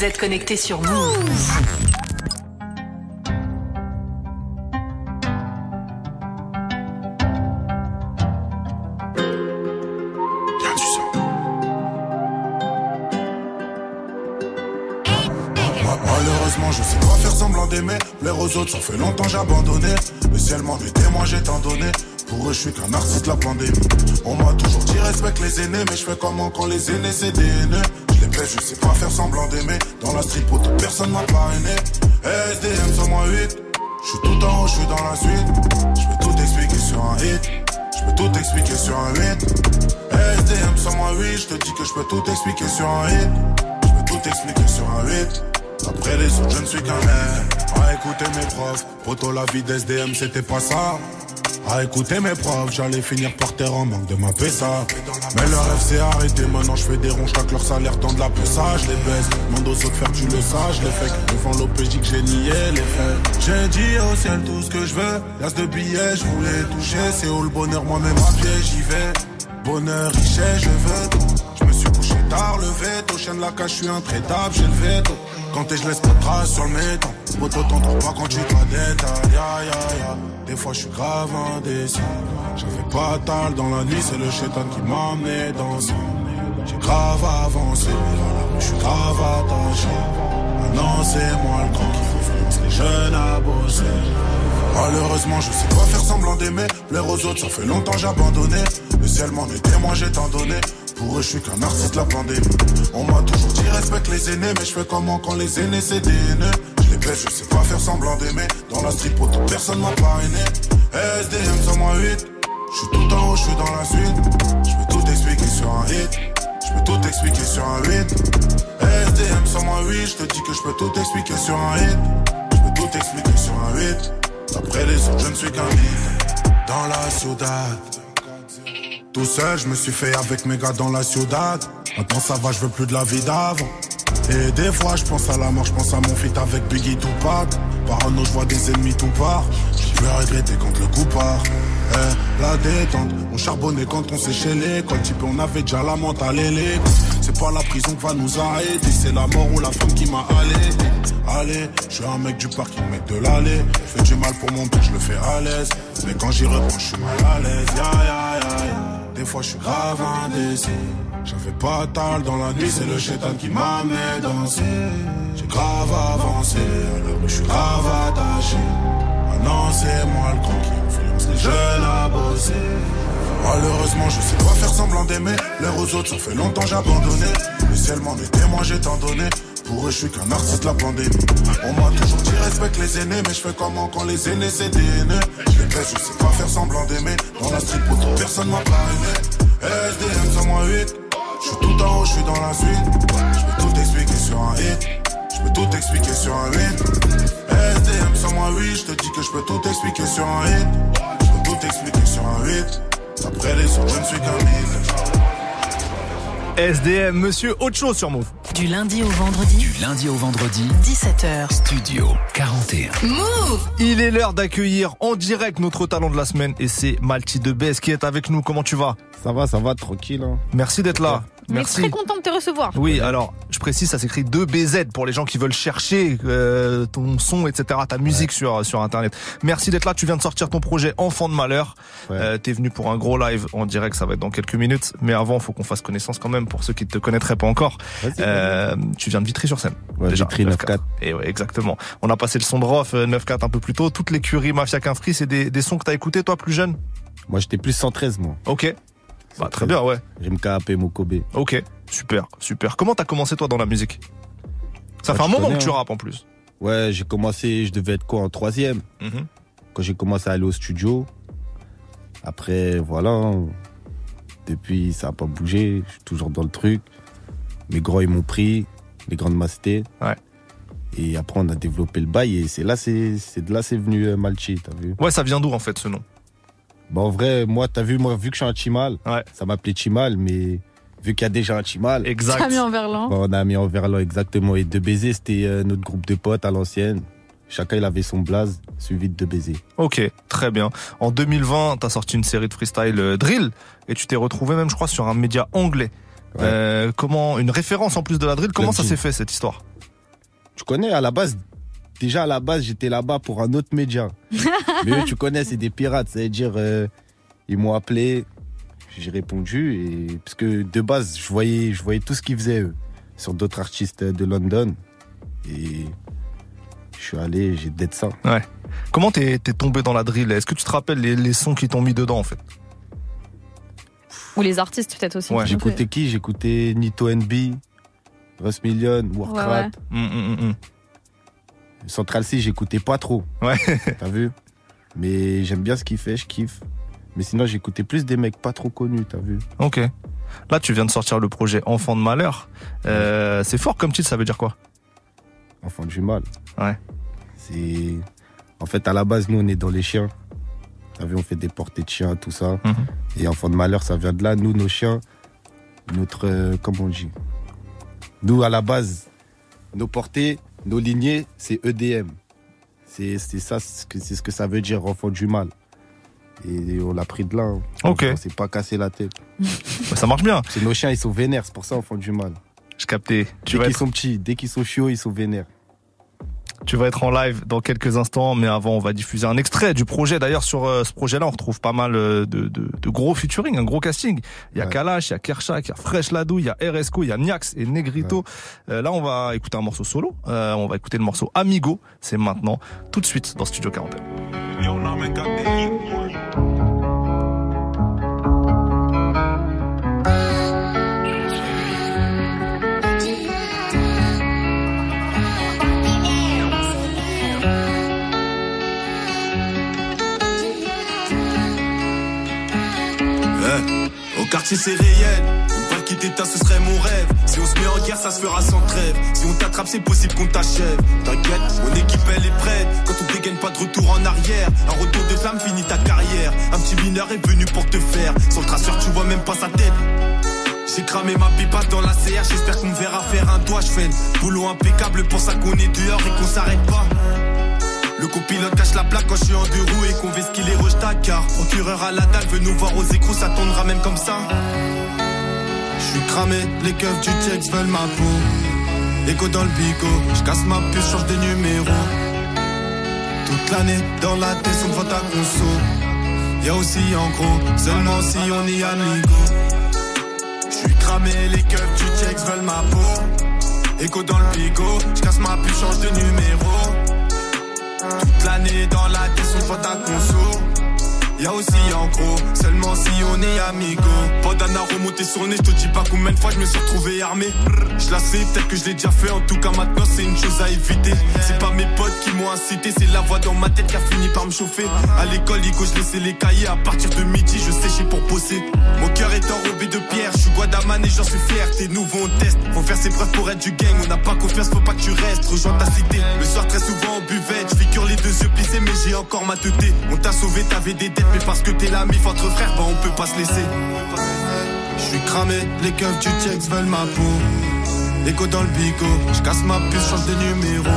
Vous êtes connectés
sur Move.
Ma- Malheureusement, je sais pas faire semblant d'aimer. Plaire aux autres, ça fait longtemps j'ai abandonné. Le ciel m'en est témoin, j'ai tant donné. Pour eux, je suis qu'un de la pandémie. On m'a toujours dit respecte les aînés, mais je fais comment quand les aînés c'est des haineux? Je sais pas faire semblant d'aimer. Dans la street, toute personne m'a parrainé. SDM sur moi 8. Je suis tout en haut, je suis dans la suite. Je peux tout expliquer sur un hit. Je peux tout expliquer sur un 8. SDM sur moi 8. Je te dis que je peux tout expliquer sur un hit. Je peux tout expliquer sur un 8. Après les autres, je ne suis qu'un air. À écouter mes profs, poto la vie d'SDM, c'était pas ça. À écouter mes profs, j'allais finir par terre en manque de ma PSA. Mais leur rêve s'est arrêté, maintenant je fais des ronds, chaque leur salaire tend de la PSA, je les baisse. Demande aux autres faire, tu le sais, je les fais. Devant l'OPJ que j'ai nié les faits. J'ai dit au ciel tout ce que je veux. L'as de billets, je voulais toucher. C'est où le bonheur, moi-même à pied, j'y vais. Bonheur, richesse, je veux tout. Tard, le veto. Chien de la cage, je suis intraitable, j'ai le veto. Quand t'es, je laisse pas de traces sur le méton. Moto, t'en trouves pas quand tu te la détailles. Ya, ya, ya. Des fois, je suis grave indécis. J'avais pas tal dans la nuit, c'est le chétan qui m'a amené dans ça. J'ai grave avancé, je suis grave attaché. Maintenant, c'est moi le grand qui influence les jeunes à bosser. Malheureusement, je sais pas faire semblant d'aimer. Plaire aux autres, ça fait longtemps j'ai abandonné. Le ciel m'en est témoin, j'ai tant donné. Pour eux, je suis qu'un de la pandémie. On m'a toujours dit respecte les aînés, mais je fais comment quand les aînés c'est des haineux? Je les baisse, je sais pas faire semblant d'aimer. Dans la street, toute personne m'a parrainé. SDM sur moi 8. Je suis tout en haut, je suis dans la suite. Je peux tout expliquer sur un hit. Je peux tout expliquer sur un 8. SDM sur moi 8. Je te dis que je peux tout expliquer sur un hit. Je peux tout expliquer sur un 8. Après les autres, je ne suis qu'un hit. Dans la ciudad. Tout seul, je me suis fait avec mes gars dans la ciudad. Maintenant ça va, je veux plus de la vie d'avant. Et des fois, je pense à la mort, je pense à mon feat avec Biggie Tupac. Parano, je vois des ennemis tout part. Je peux regretter quand le coup part. Eh, la détente, on charbonnait quand on séchait l'école. Type, on avait déjà la les C'est pas la prison qui va nous arrêter, c'est la mort ou la femme qui m'a allé. Allez, je suis un mec du parking, mec de l'allée. Fais du mal pour mon but, je le fais à l'aise. Mais quand j'y reprends, je suis mal à l'aise. Ya, ya, ya, ya. Des fois, je suis grave indécis. J'avais pas tal dans la nuit, c'est le chétan qui m'a mis danser. J'ai grave avancé, rue, je suis grave attaché. Maintenant, c'est moi le grand jeunes à bosser. Malheureusement, je sais pas faire semblant d'aimer. L'air aux autres, ça fait longtemps j'ai abandonné. Le ciel m'en j'ai tant donné. Pour eux, je suis qu'un artiste la pandémie. On m'a toujours dit respecte les aînés, mais je fais comment quand les aînés c'est des haineux. Je je sais pas faire semblant d'aimer. Dans la street, pour personne m'a parrainé. SDM sur moi 8. Je suis tout en haut, je suis dans la suite. Je peux tout expliquer sur un hit. Je peux tout expliquer sur un 8. Sur moi 8. Je te dis que je peux tout expliquer sur un hit. Je peux tout expliquer sur un 8. Après les autres, je ne suis qu'un.
SDM, monsieur Ocho sur Move.
Du lundi au vendredi.
Du lundi au vendredi.
17h.
Studio 41.
Move
Il est l'heure d'accueillir en direct notre talent de la semaine et c'est Malti de BS qui est avec nous. Comment tu vas?
Ça va, ça va, tranquille. Hein.
Merci d'être là.
On est
Merci.
très content de te recevoir.
Oui, alors, je précise, ça s'écrit 2BZ pour les gens qui veulent chercher euh, ton son, etc., ta musique sur, sur Internet. Merci d'être là. Tu viens de sortir ton projet Enfant de Malheur. Euh, T'es venu pour un gros live en direct, ça va être dans quelques minutes. Mais avant, faut qu'on fasse connaissance quand même pour ceux qui ne te connaîtraient pas encore. Euh, tu viens de Vitry-sur-Seine.
Ouais,
déjà,
Vitry 9-4.
Et ouais, exactement. On a passé le son de Rof euh, 9-4 un peu plus tôt. Toutes les curies Mafia Free, c'est des, des sons que t'as écoutés, toi, plus jeune?
Moi, j'étais plus 113, moi.
Ok. Bah, très bien, ouais.
J'aime KAP Mokobe.
Ok, super, super. Comment t'as commencé toi dans la musique? Ça
Ouais,
fait un moment
connais,
que tu
hein.
rappes en plus.
Ouais, j'ai commencé, je devais être quoi, en troisième?
Mhm.
Quand j'ai commencé à aller au studio. Après, voilà. hein. Depuis, ça a pas bougé. Je suis toujours dans le truc. Mes grands, ils m'ont pris. Les grandes mastés.
Ouais.
Et après, on a développé le bail. Et c'est là, c'est c'est de là, c'est venu euh, Malchi, t'as vu?
Ouais, ça vient d'où en fait ce nom?
Bah, en vrai, moi, t'as vu, moi, vu que je suis un Chimal, ça m'appelait Chimal, mais vu qu'il y a déjà un Chimal.
Exact.
Mis en verlan.
Bah, on a mis en verlan, exactement. Et deux baisers, c'était euh, notre groupe de potes à l'ancienne. Chacun, il avait son blaze, suivi de deux baisers.
Ok, très bien. En 2020, t'as sorti une série de freestyle euh, drill et tu t'es retrouvé même, je crois, sur un média anglais. Euh, comment une référence en plus de la drill Comment ça
Club
s'est fait cette histoire?
Tu connais, à la base, déjà à la base, j'étais là-bas pour un autre média. Mais eux, tu connais, c'est des pirates. Ça veut dire, euh, ils m'ont appelé, j'ai répondu. Et, parce que de base, je voyais, je voyais tout ce qu'ils faisaient, eux, sur d'autres artistes de London. Et je suis allé, j'ai dead ça.
Ouais. Comment t'es t'es tombé dans la drill? Est-ce que tu te rappelles les, les sons qui t'ont mis dedans en fait?
Ou les artistes peut-être aussi.
Ouais. J'écoutais qui? J'écoutais Nito NB, Russ Million, Warcraft.
Mm,
Central C, j'écoutais pas trop.
Ouais.
T'as vu? Mais j'aime bien ce qu'il fait, je kiffe. Mais sinon, j'écoutais plus des mecs pas trop connus, t'as vu?
Ok. Là, tu viens de sortir le projet Enfant de Malheur. Euh, c'est fort comme titre, ça veut dire quoi?
Enfant du mal.
Ouais.
C'est. En fait, à la base, nous, on est dans les chiens. T'as vu, on fait des portées de chiens, tout ça.
Mhm.
Et enfant de malheur, ça vient de là. Nous, nos chiens, notre. euh, comment on dit? Nous, à la base, nos portées, nos lignées, c'est EDM. C'est c'est ça, c'est ce, que, que ça veut dire, enfant du mal. Et on l'a pris de là. hein.
Ok.
On s'est pas cassé la tête.
ça marche bien.
C'est nos chiens, ils sont vénères, c'est pour ça, enfant du mal.
Je captais. Tu
dès qu'ils
être-
sont petits, dès qu'ils sont chiots, ils sont vénères.
Tu vas être en live dans quelques instants, mais avant, on va diffuser un extrait du projet. D'ailleurs, sur euh, ce projet-là, on retrouve pas mal euh, de, de, de gros featuring, un gros casting. Il y a Kalash, il y a Kershak, il y a Fresh Ladou, il y a RSCO, il y a Niax et Negrito. Euh, là, on va écouter un morceau solo. Euh, on va écouter le morceau Amigo. C'est maintenant, tout de suite, dans Studio 41.
Quartier c'est réel, ne pas quitter ta ce serait mon rêve. Si on se met en guerre ça se fera sans trêve. Si on t'attrape c'est possible qu'on t'achève. T'inquiète, mon équipe elle est prête. Quand on dégaine pas de retour en arrière. Un retour de flamme finit ta carrière. Un petit mineur est venu pour te faire. Sur le traceur tu vois même pas sa tête. J'ai cramé ma pipa dans la CR, j'espère qu'on me verra faire un doigt. Je fais boulot impeccable. Pour ça qu'on est dehors et qu'on s'arrête pas. Le copilote cache la plaque quand je suis en deux roues et qu'on veut qu'il est rejeta car procureur à la dalle veut nous voir aux écrous, ça tournera même comme ça. Je suis cramé, les keufs du check veulent ma peau. Écho dans le bigot, je casse ma puce, change de numéro. Toute l'année dans la tête, on devant ta conso. Y'a aussi en gros, seulement si on est amigos. Je suis cramé, les keufs du check veulent ma peau. Écho dans le bigot, je casse ma puce, change de numéro. Toute l'année dans la tête, on devant ta conso. Y'a aussi en gros, seulement si on est amigos. Bandana remonté sur nez, je te dis pas combien de fois je me suis retrouvé armé. Je la sais, peut-être que je l'ai déjà fait, en tout cas maintenant c'est une chose à éviter. C'est pas mes potes qui m'ont incité, c'est la voix dans ma tête qui a fini par me chauffer. À l'école, Igo, je laissais les cahiers, à partir de midi, je séchais pour bosser. Mon cœur est enrobé de pierre, je suis Guadaman et j'en suis fier. T'es nouveau, on teste, faut faire ses preuves pour être du gang. On n'a pas confiance, faut pas que tu restes, rejoins ta cité. Le soir, très souvent, on buvette, je figure les deux yeux plissés, mais j'ai encore ma teuté. On t'a sauvé, t'avais des dettes, mais parce que t'es la mif entre frères, bah on peut pas se laisser. Je suis cramé, les keufs du checks veulent ma peau. Écho dans le bigot, je casse ma puce, change de numéro.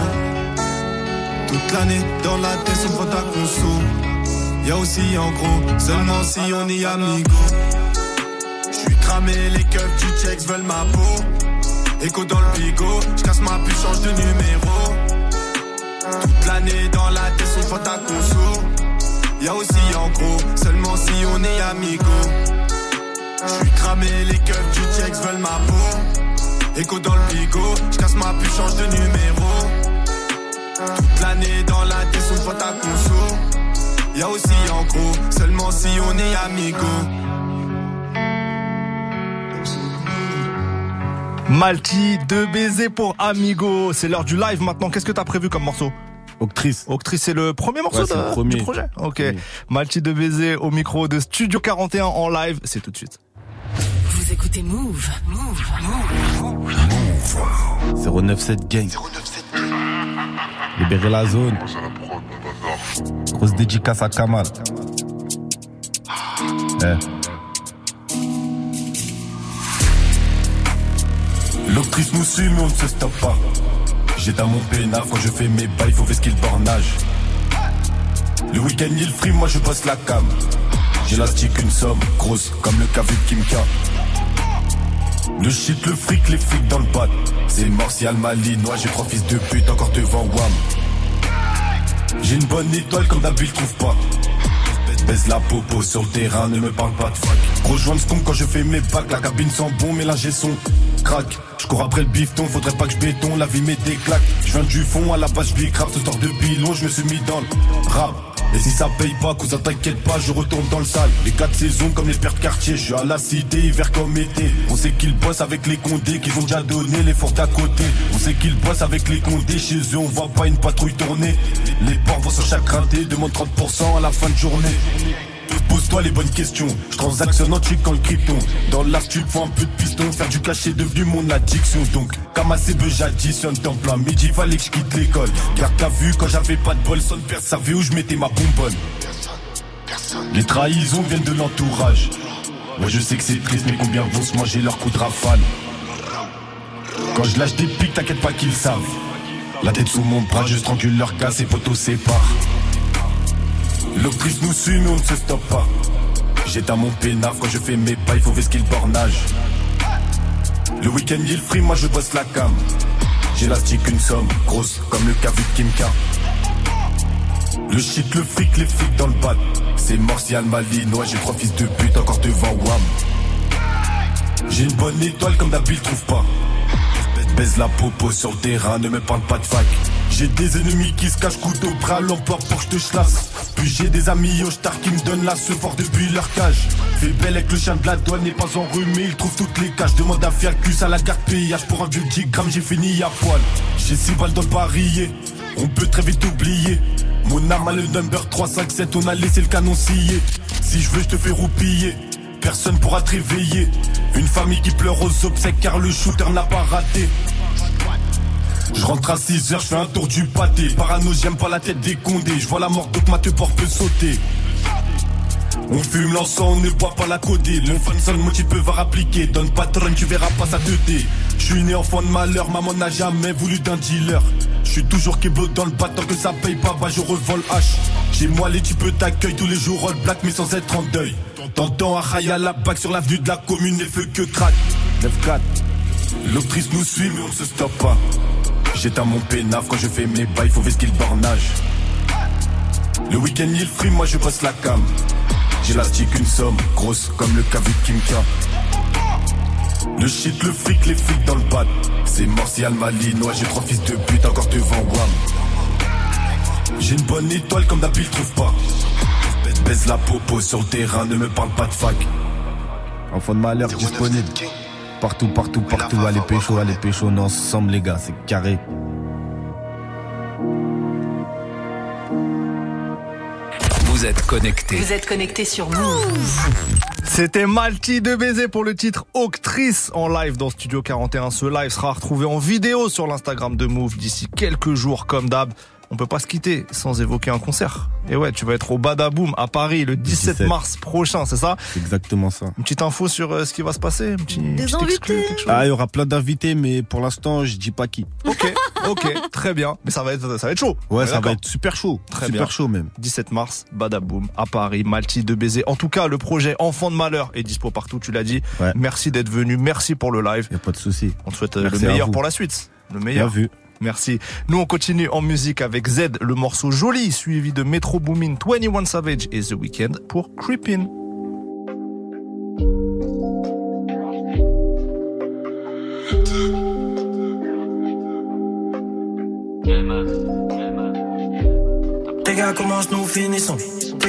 Toute l'année dans la tête, on prend ta conso. Y'a aussi en gros, seulement si on est amigo. Je suis cramé, les keufs du checks veulent ma peau. Écho dans le bigot, je casse ma puce, change de numéro. Toute l'année dans la tête, on ta conso. Y'a aussi en gros, seulement si on est amigo. Je suis cramé, les keufs du checks veulent ma peau. Écho dans le bigot, je casse ma puce, change de numéro. Toute l'année dans la tête, on prend ta conso. Y'a aussi en gros, seulement si on est amigo.
Malti, deux baisers pour Amigo. C'est l'heure du live maintenant. Qu'est-ce que t'as prévu comme morceau?
Octrice.
Octrice, c'est le premier morceau
Ouais,
de-
le premier.
du projet Ok.
Oui.
Malti de baiser au micro de Studio 41 en live. C'est tout de suite.
Vous écoutez Move. Move. Move.
097 Gang. Libérer la zone. Grosse dédicace à Kamal. Eh.
L'octrice nous suit mais on ne se stoppe pas J'ai dans mon peinard quand je fais mes bails faut qu'il bornage. Le week-end il free moi je bosse la cam. J'élastique une somme grosse comme le café de Kimka. Le shit, le fric, les flics dans le bat C'est Martial Malinois, j'ai trois de pute encore devant Wam J'ai une bonne étoile comme d'habitude trouve pas. Baisse la popo sur le terrain, ne me parle pas de fac. De stomp quand je fais mes bacs, la cabine sent bon, mélanger son crack. Je cours après le bifton, faudrait pas que je béton, la vie met des claques. Je viens du fond, à la base je grave, ce sort de pilon, je me suis mis dans le rap. Et si ça paye pas, cousin t'inquiète pas, je retourne dans le sale. Les quatre saisons comme les de quartier, je suis à la cité, hiver comme été. On sait qu'ils bossent avec les condés, qu'ils ont déjà donné les forts d'à côté. On sait qu'ils bossent avec les condés, chez eux on voit pas une patrouille tourner. Les ports vont sur chaque rinté, demande 30% à la fin de journée. Pose-toi les bonnes questions. Je transactionne en truc quand le krypton. Dans l'art, tu faut un peu de piston. Faire du cash est devenu mon addiction. Donc, peu, j'additionne temps plein. Midi, fallait que je quitte l'école. Car t'as vu, quand j'avais pas de bol, son père savait où je mettais ma bonbonne. Les trahisons viennent de l'entourage. Moi, je sais que c'est triste, mais combien vont se manger leur coup de rafale? Quand je lâche des pics, t'inquiète pas qu'ils savent. La tête sous mon bras, je strangule leur gars, ses potos séparent. L'octrice nous suit mais on ne se stoppe pas. J'éteins mon peinard quand je fais mes pas, il faut vesquer le bornage. Le week-end il free, moi je bosse la cam. J'élastique une somme, grosse comme le cavu de Kimka Le shit, le fric, les flics dans le bat. C'est Martial Malinois, j'ai trois fils de pute encore devant Wam J'ai une bonne étoile comme d'habitude trouve pas Baise la popo sur le terrain, ne me parle pas de fac. J'ai des ennemis qui se cachent couteau près à l'emploi pour que je te chlasse. Puis j'ai des amis au star qui me donnent la fort depuis leur cage. Fais belle avec le chien de la douane n'est pas enrhumé, il trouve toutes les caches. Demande à Fiacus à la carte payage pour un vieux 10 grammes, j'ai fini à poil. J'ai 6 balles dans le barillet, on peut très vite oublier. Mon arme a le number 357, on a laissé le canon scier. Si je veux, je te fais roupiller. Personne pourra te réveiller. Une famille qui pleure aux obsèques car le shooter n'a pas raté. Je rentre à 6 heures, je fais un tour du pâté. Parano, j'aime pas la tête des condés. Je vois la mort, donc ma te porte peut sauter. On fume l'encens, on ne boit pas la codée. Le fan seul mot tu peux voir appliquer. Donne patron, tu verras pas sa teuté. Je suis né enfant de malheur, maman n'a jamais voulu d'un dealer. Je suis toujours keblo dans le battant que ça paye pas, bah je revole H. J'ai moi les tu peux t'accueillir tous les jours all black mais sans être en deuil. Rail à la bague sur l'avenue de la commune, les feux que craque. 9-4. L'octrice nous suit mais on se stoppe pas. J'éteins mon peinard quand je fais mes bails, faut vesquer le bornage. Le week-end il free, moi je bosse la cam. J'élastique une somme, grosse comme le cavu de Kimka. Le shit, le fric, les flics dans le bat. C'est Martial Malinois, j'ai trois fils de pute encore devant Wam. J'ai une bonne étoile comme d'habitude trouve pas. Baise la popo sur le terrain, ne me parle pas de fac.
Enfant de malheur disponible. Partout, partout, partout. Allez pécho, allez pécho. On est ensemble, les gars. C'est carré.
Vous êtes connectés.
Vous êtes connectés sur Move.
C'était Malti de baiser pour le titre Octrice en live dans Studio 41. Ce live sera retrouvé en vidéo sur l'Instagram de Move d'ici quelques jours comme d'hab. On peut pas se quitter sans évoquer un concert. Et ouais, tu vas être au Badaboom à Paris le 17,
17.
mars prochain, c'est ça
C'est exactement ça.
Une petite info sur euh, ce qui va se passer Une petite- une
Des
petite exclue,
invités.
quelque chose
Ah, il y aura plein d'invités, mais pour l'instant, je dis pas qui.
Ok, ok, très bien. Mais ça va être, ça va être chaud.
Ouais, ça va être super chaud.
Très
super
bien.
chaud même.
17 mars, Badaboom, à Paris, Malti de baiser. En tout cas, le projet Enfant de Malheur est dispo partout, tu l'as dit.
Ouais.
Merci d'être venu, merci pour le live.
Y a pas de souci.
On te souhaite euh,
Merci
le meilleur pour la suite. Le
Bien
meilleur.
vu.
Merci. Nous, on continue en musique avec Z, le morceau joli, suivi de Metro Boomin, 21 Savage et The Weeknd pour Creepin'.
Nous finissons?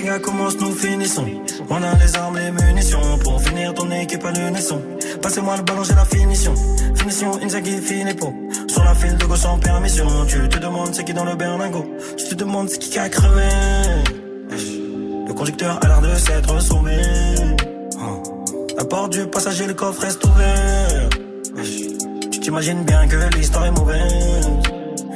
Gars commencent, nous finissons. On a les armes, les munitions. Pour finir ton équipe à l'unisson. Passez-moi le ballon, j'ai la finition. Finition, Inzaghi, Filippo. Sur la file de gauche sans permission. Tu te demandes c'est qui dans le berlingot. Tu te demandes c'est qui qui a crevé. Le conducteur a l'air de s'être sauvé. La porte du passager, le coffre reste ouvert. Tu t'imagines bien que l'histoire est mauvaise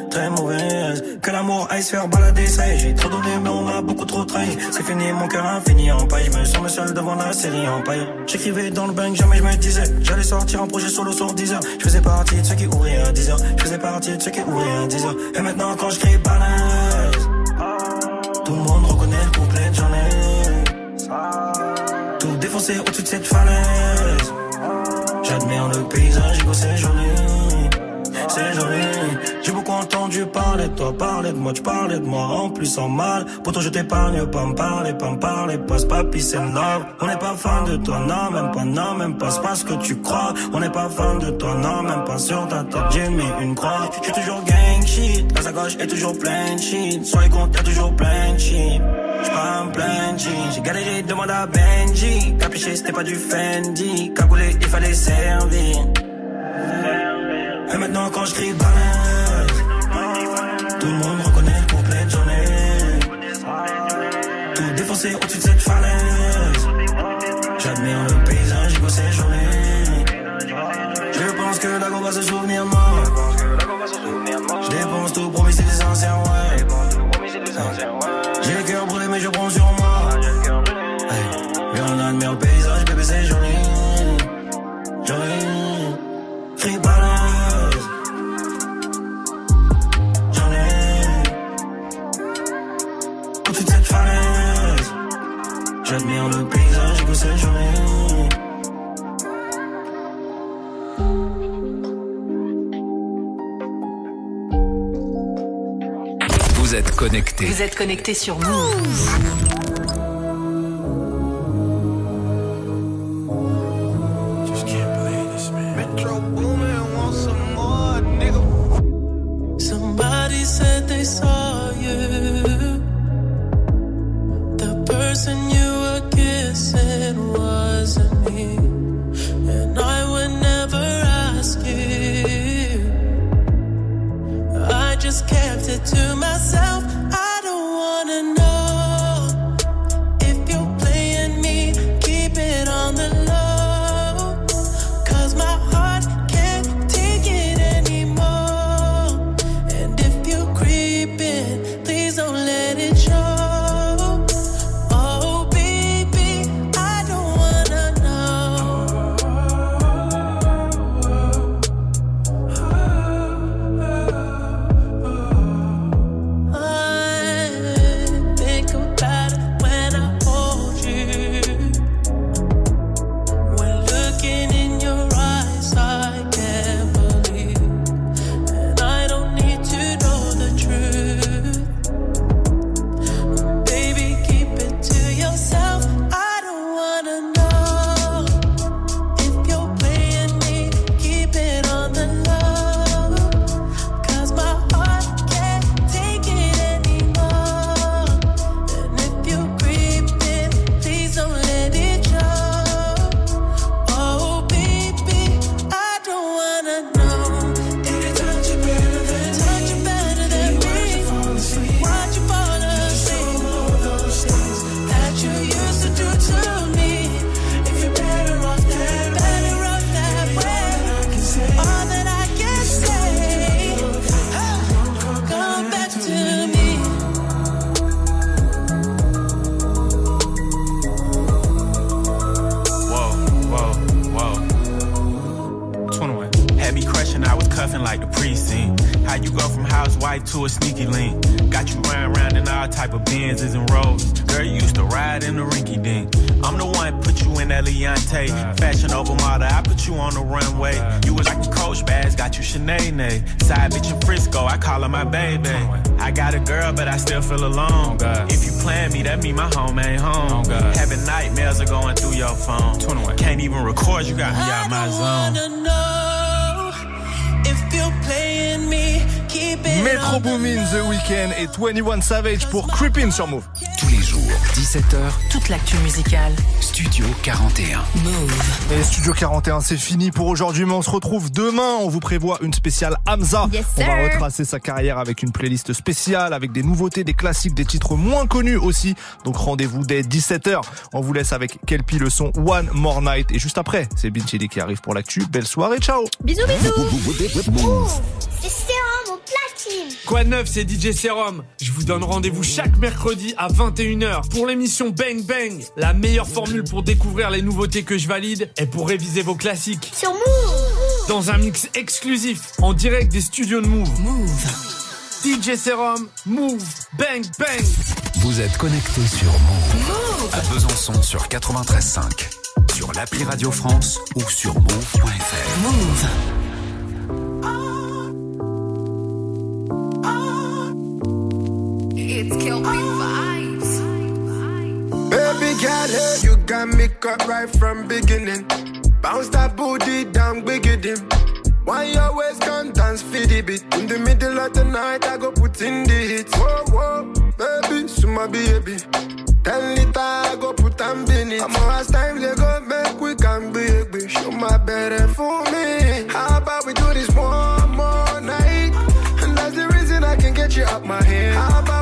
très mauvaise. Que l'amour aille se faire balader, ça y j'ai trop donné, mais on m'a beaucoup trop trahi. C'est fini, mon cœur infini en paille. Je me sens seul devant la série en paille. J'écrivais dans le bank, jamais je me disais. J'allais sortir un projet solo sur 10 heures. Je faisais partie de ceux qui ouvraient à 10 heures. Je faisais partie de ceux qui ouvraient à 10 heures. Et maintenant, quand je crie balance, tout le monde reconnaît le couplet de j'en. Tout défoncé au-dessus de cette falaise. J'admire le paysage, c'est joli. C'est joli. Entendu parler de toi, parler de moi, tu parlais de moi en plus en mal. Pourtant je t'épargne, pas me parler, pas me parler, passe pas peace and love. On n'est pas fan de toi, non, même pas, non, même pas, c'est pas ce que tu crois. On n'est pas fan de toi, non, même pas sur ta tête, j'ai mis une croix. J'ai toujours gang shit, la sacoche est toujours plein de shit. Sur les comptes, y'a toujours plein de shit. J'suis pas un plein de shit, j'ai galéré, demande à Benji. Capiché, c'était pas du Fendi. Cagoulé, il fallait servir. Et maintenant quand je crie Tout le monde reconnaît le couplet de ai Tout défoncé au-dessus de cette falaise. J'admire le paysage, go c'est joli Je pense que la va se souvenir de moi
Vous êtes connecté.
Sur Move.
Savage pour Creepin sur Move.
Tous les jours, 17h,
Toute l'actu musicale.
Studio 41.
Move.
Et Studio 41, c'est fini pour aujourd'hui, mais on se retrouve demain. On vous prévoit une spéciale Hamza.
Yes,
on va retracer sa carrière avec une playlist spéciale, avec des nouveautés, des classiques, des titres moins connus aussi. Donc rendez-vous dès 17h. On vous laisse avec Kelpie le son One More Night. Et juste après, c'est Bin Chili qui arrive pour l'actu. Belle soirée, ciao
Bisous, bisous.
C'est
Quoi de neuf, c'est DJ Serum. Je vous donne rendez-vous chaque mercredi à 21h pour l'émission Bang Bang. La meilleure formule pour découvrir les nouveautés que je valide et pour réviser vos classiques.
Sur Move.
Dans un mix exclusif, en direct des studios de Move.
Move.
DJ Serum, Move, Bang Bang.
Vous êtes connecté sur Move. À Besançon sur 93.5. Sur l'appli Radio France ou sur move.fr.
Move.
It's Kelpie vibes.
Baby girl, you got me cut right from beginning. Bounce that booty down, wicked dim. Why you always come dance for the beat? In the middle of the night, I go put in the hits. Whoa, whoa, baby, suma baby. Ten liter, I go put in it. I'm last time they go make we can big, Show my better for me. How about we do this one more night? And that's the reason I can get you out my head. How about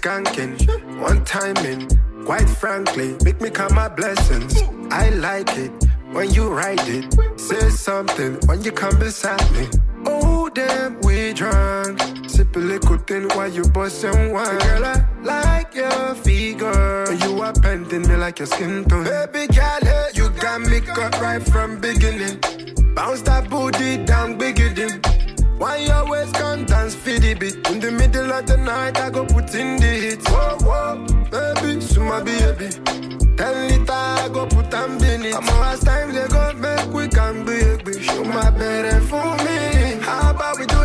skanking, one timing. Quite frankly, make me count my blessings. I like it when you ride it. Say something when you come beside me. Oh damn, we drunk. Sip a liquid thing while you bustin' wine. Girl, I like your figure. You are bending me like your skin tone. Baby girl, hey, you got me cut right from beginning. Bounce that booty down, bigger than. Why you always come dance for the beat? In the middle of the night, I go put in the hits. Whoa, whoa, baby, suma baby. Ten liter, I go put am in it. I'm last time they go make we can big. Show my better for me. How about we do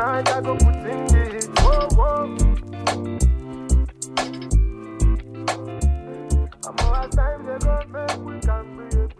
I go put in hit. Whoa, whoa. I'm all time they go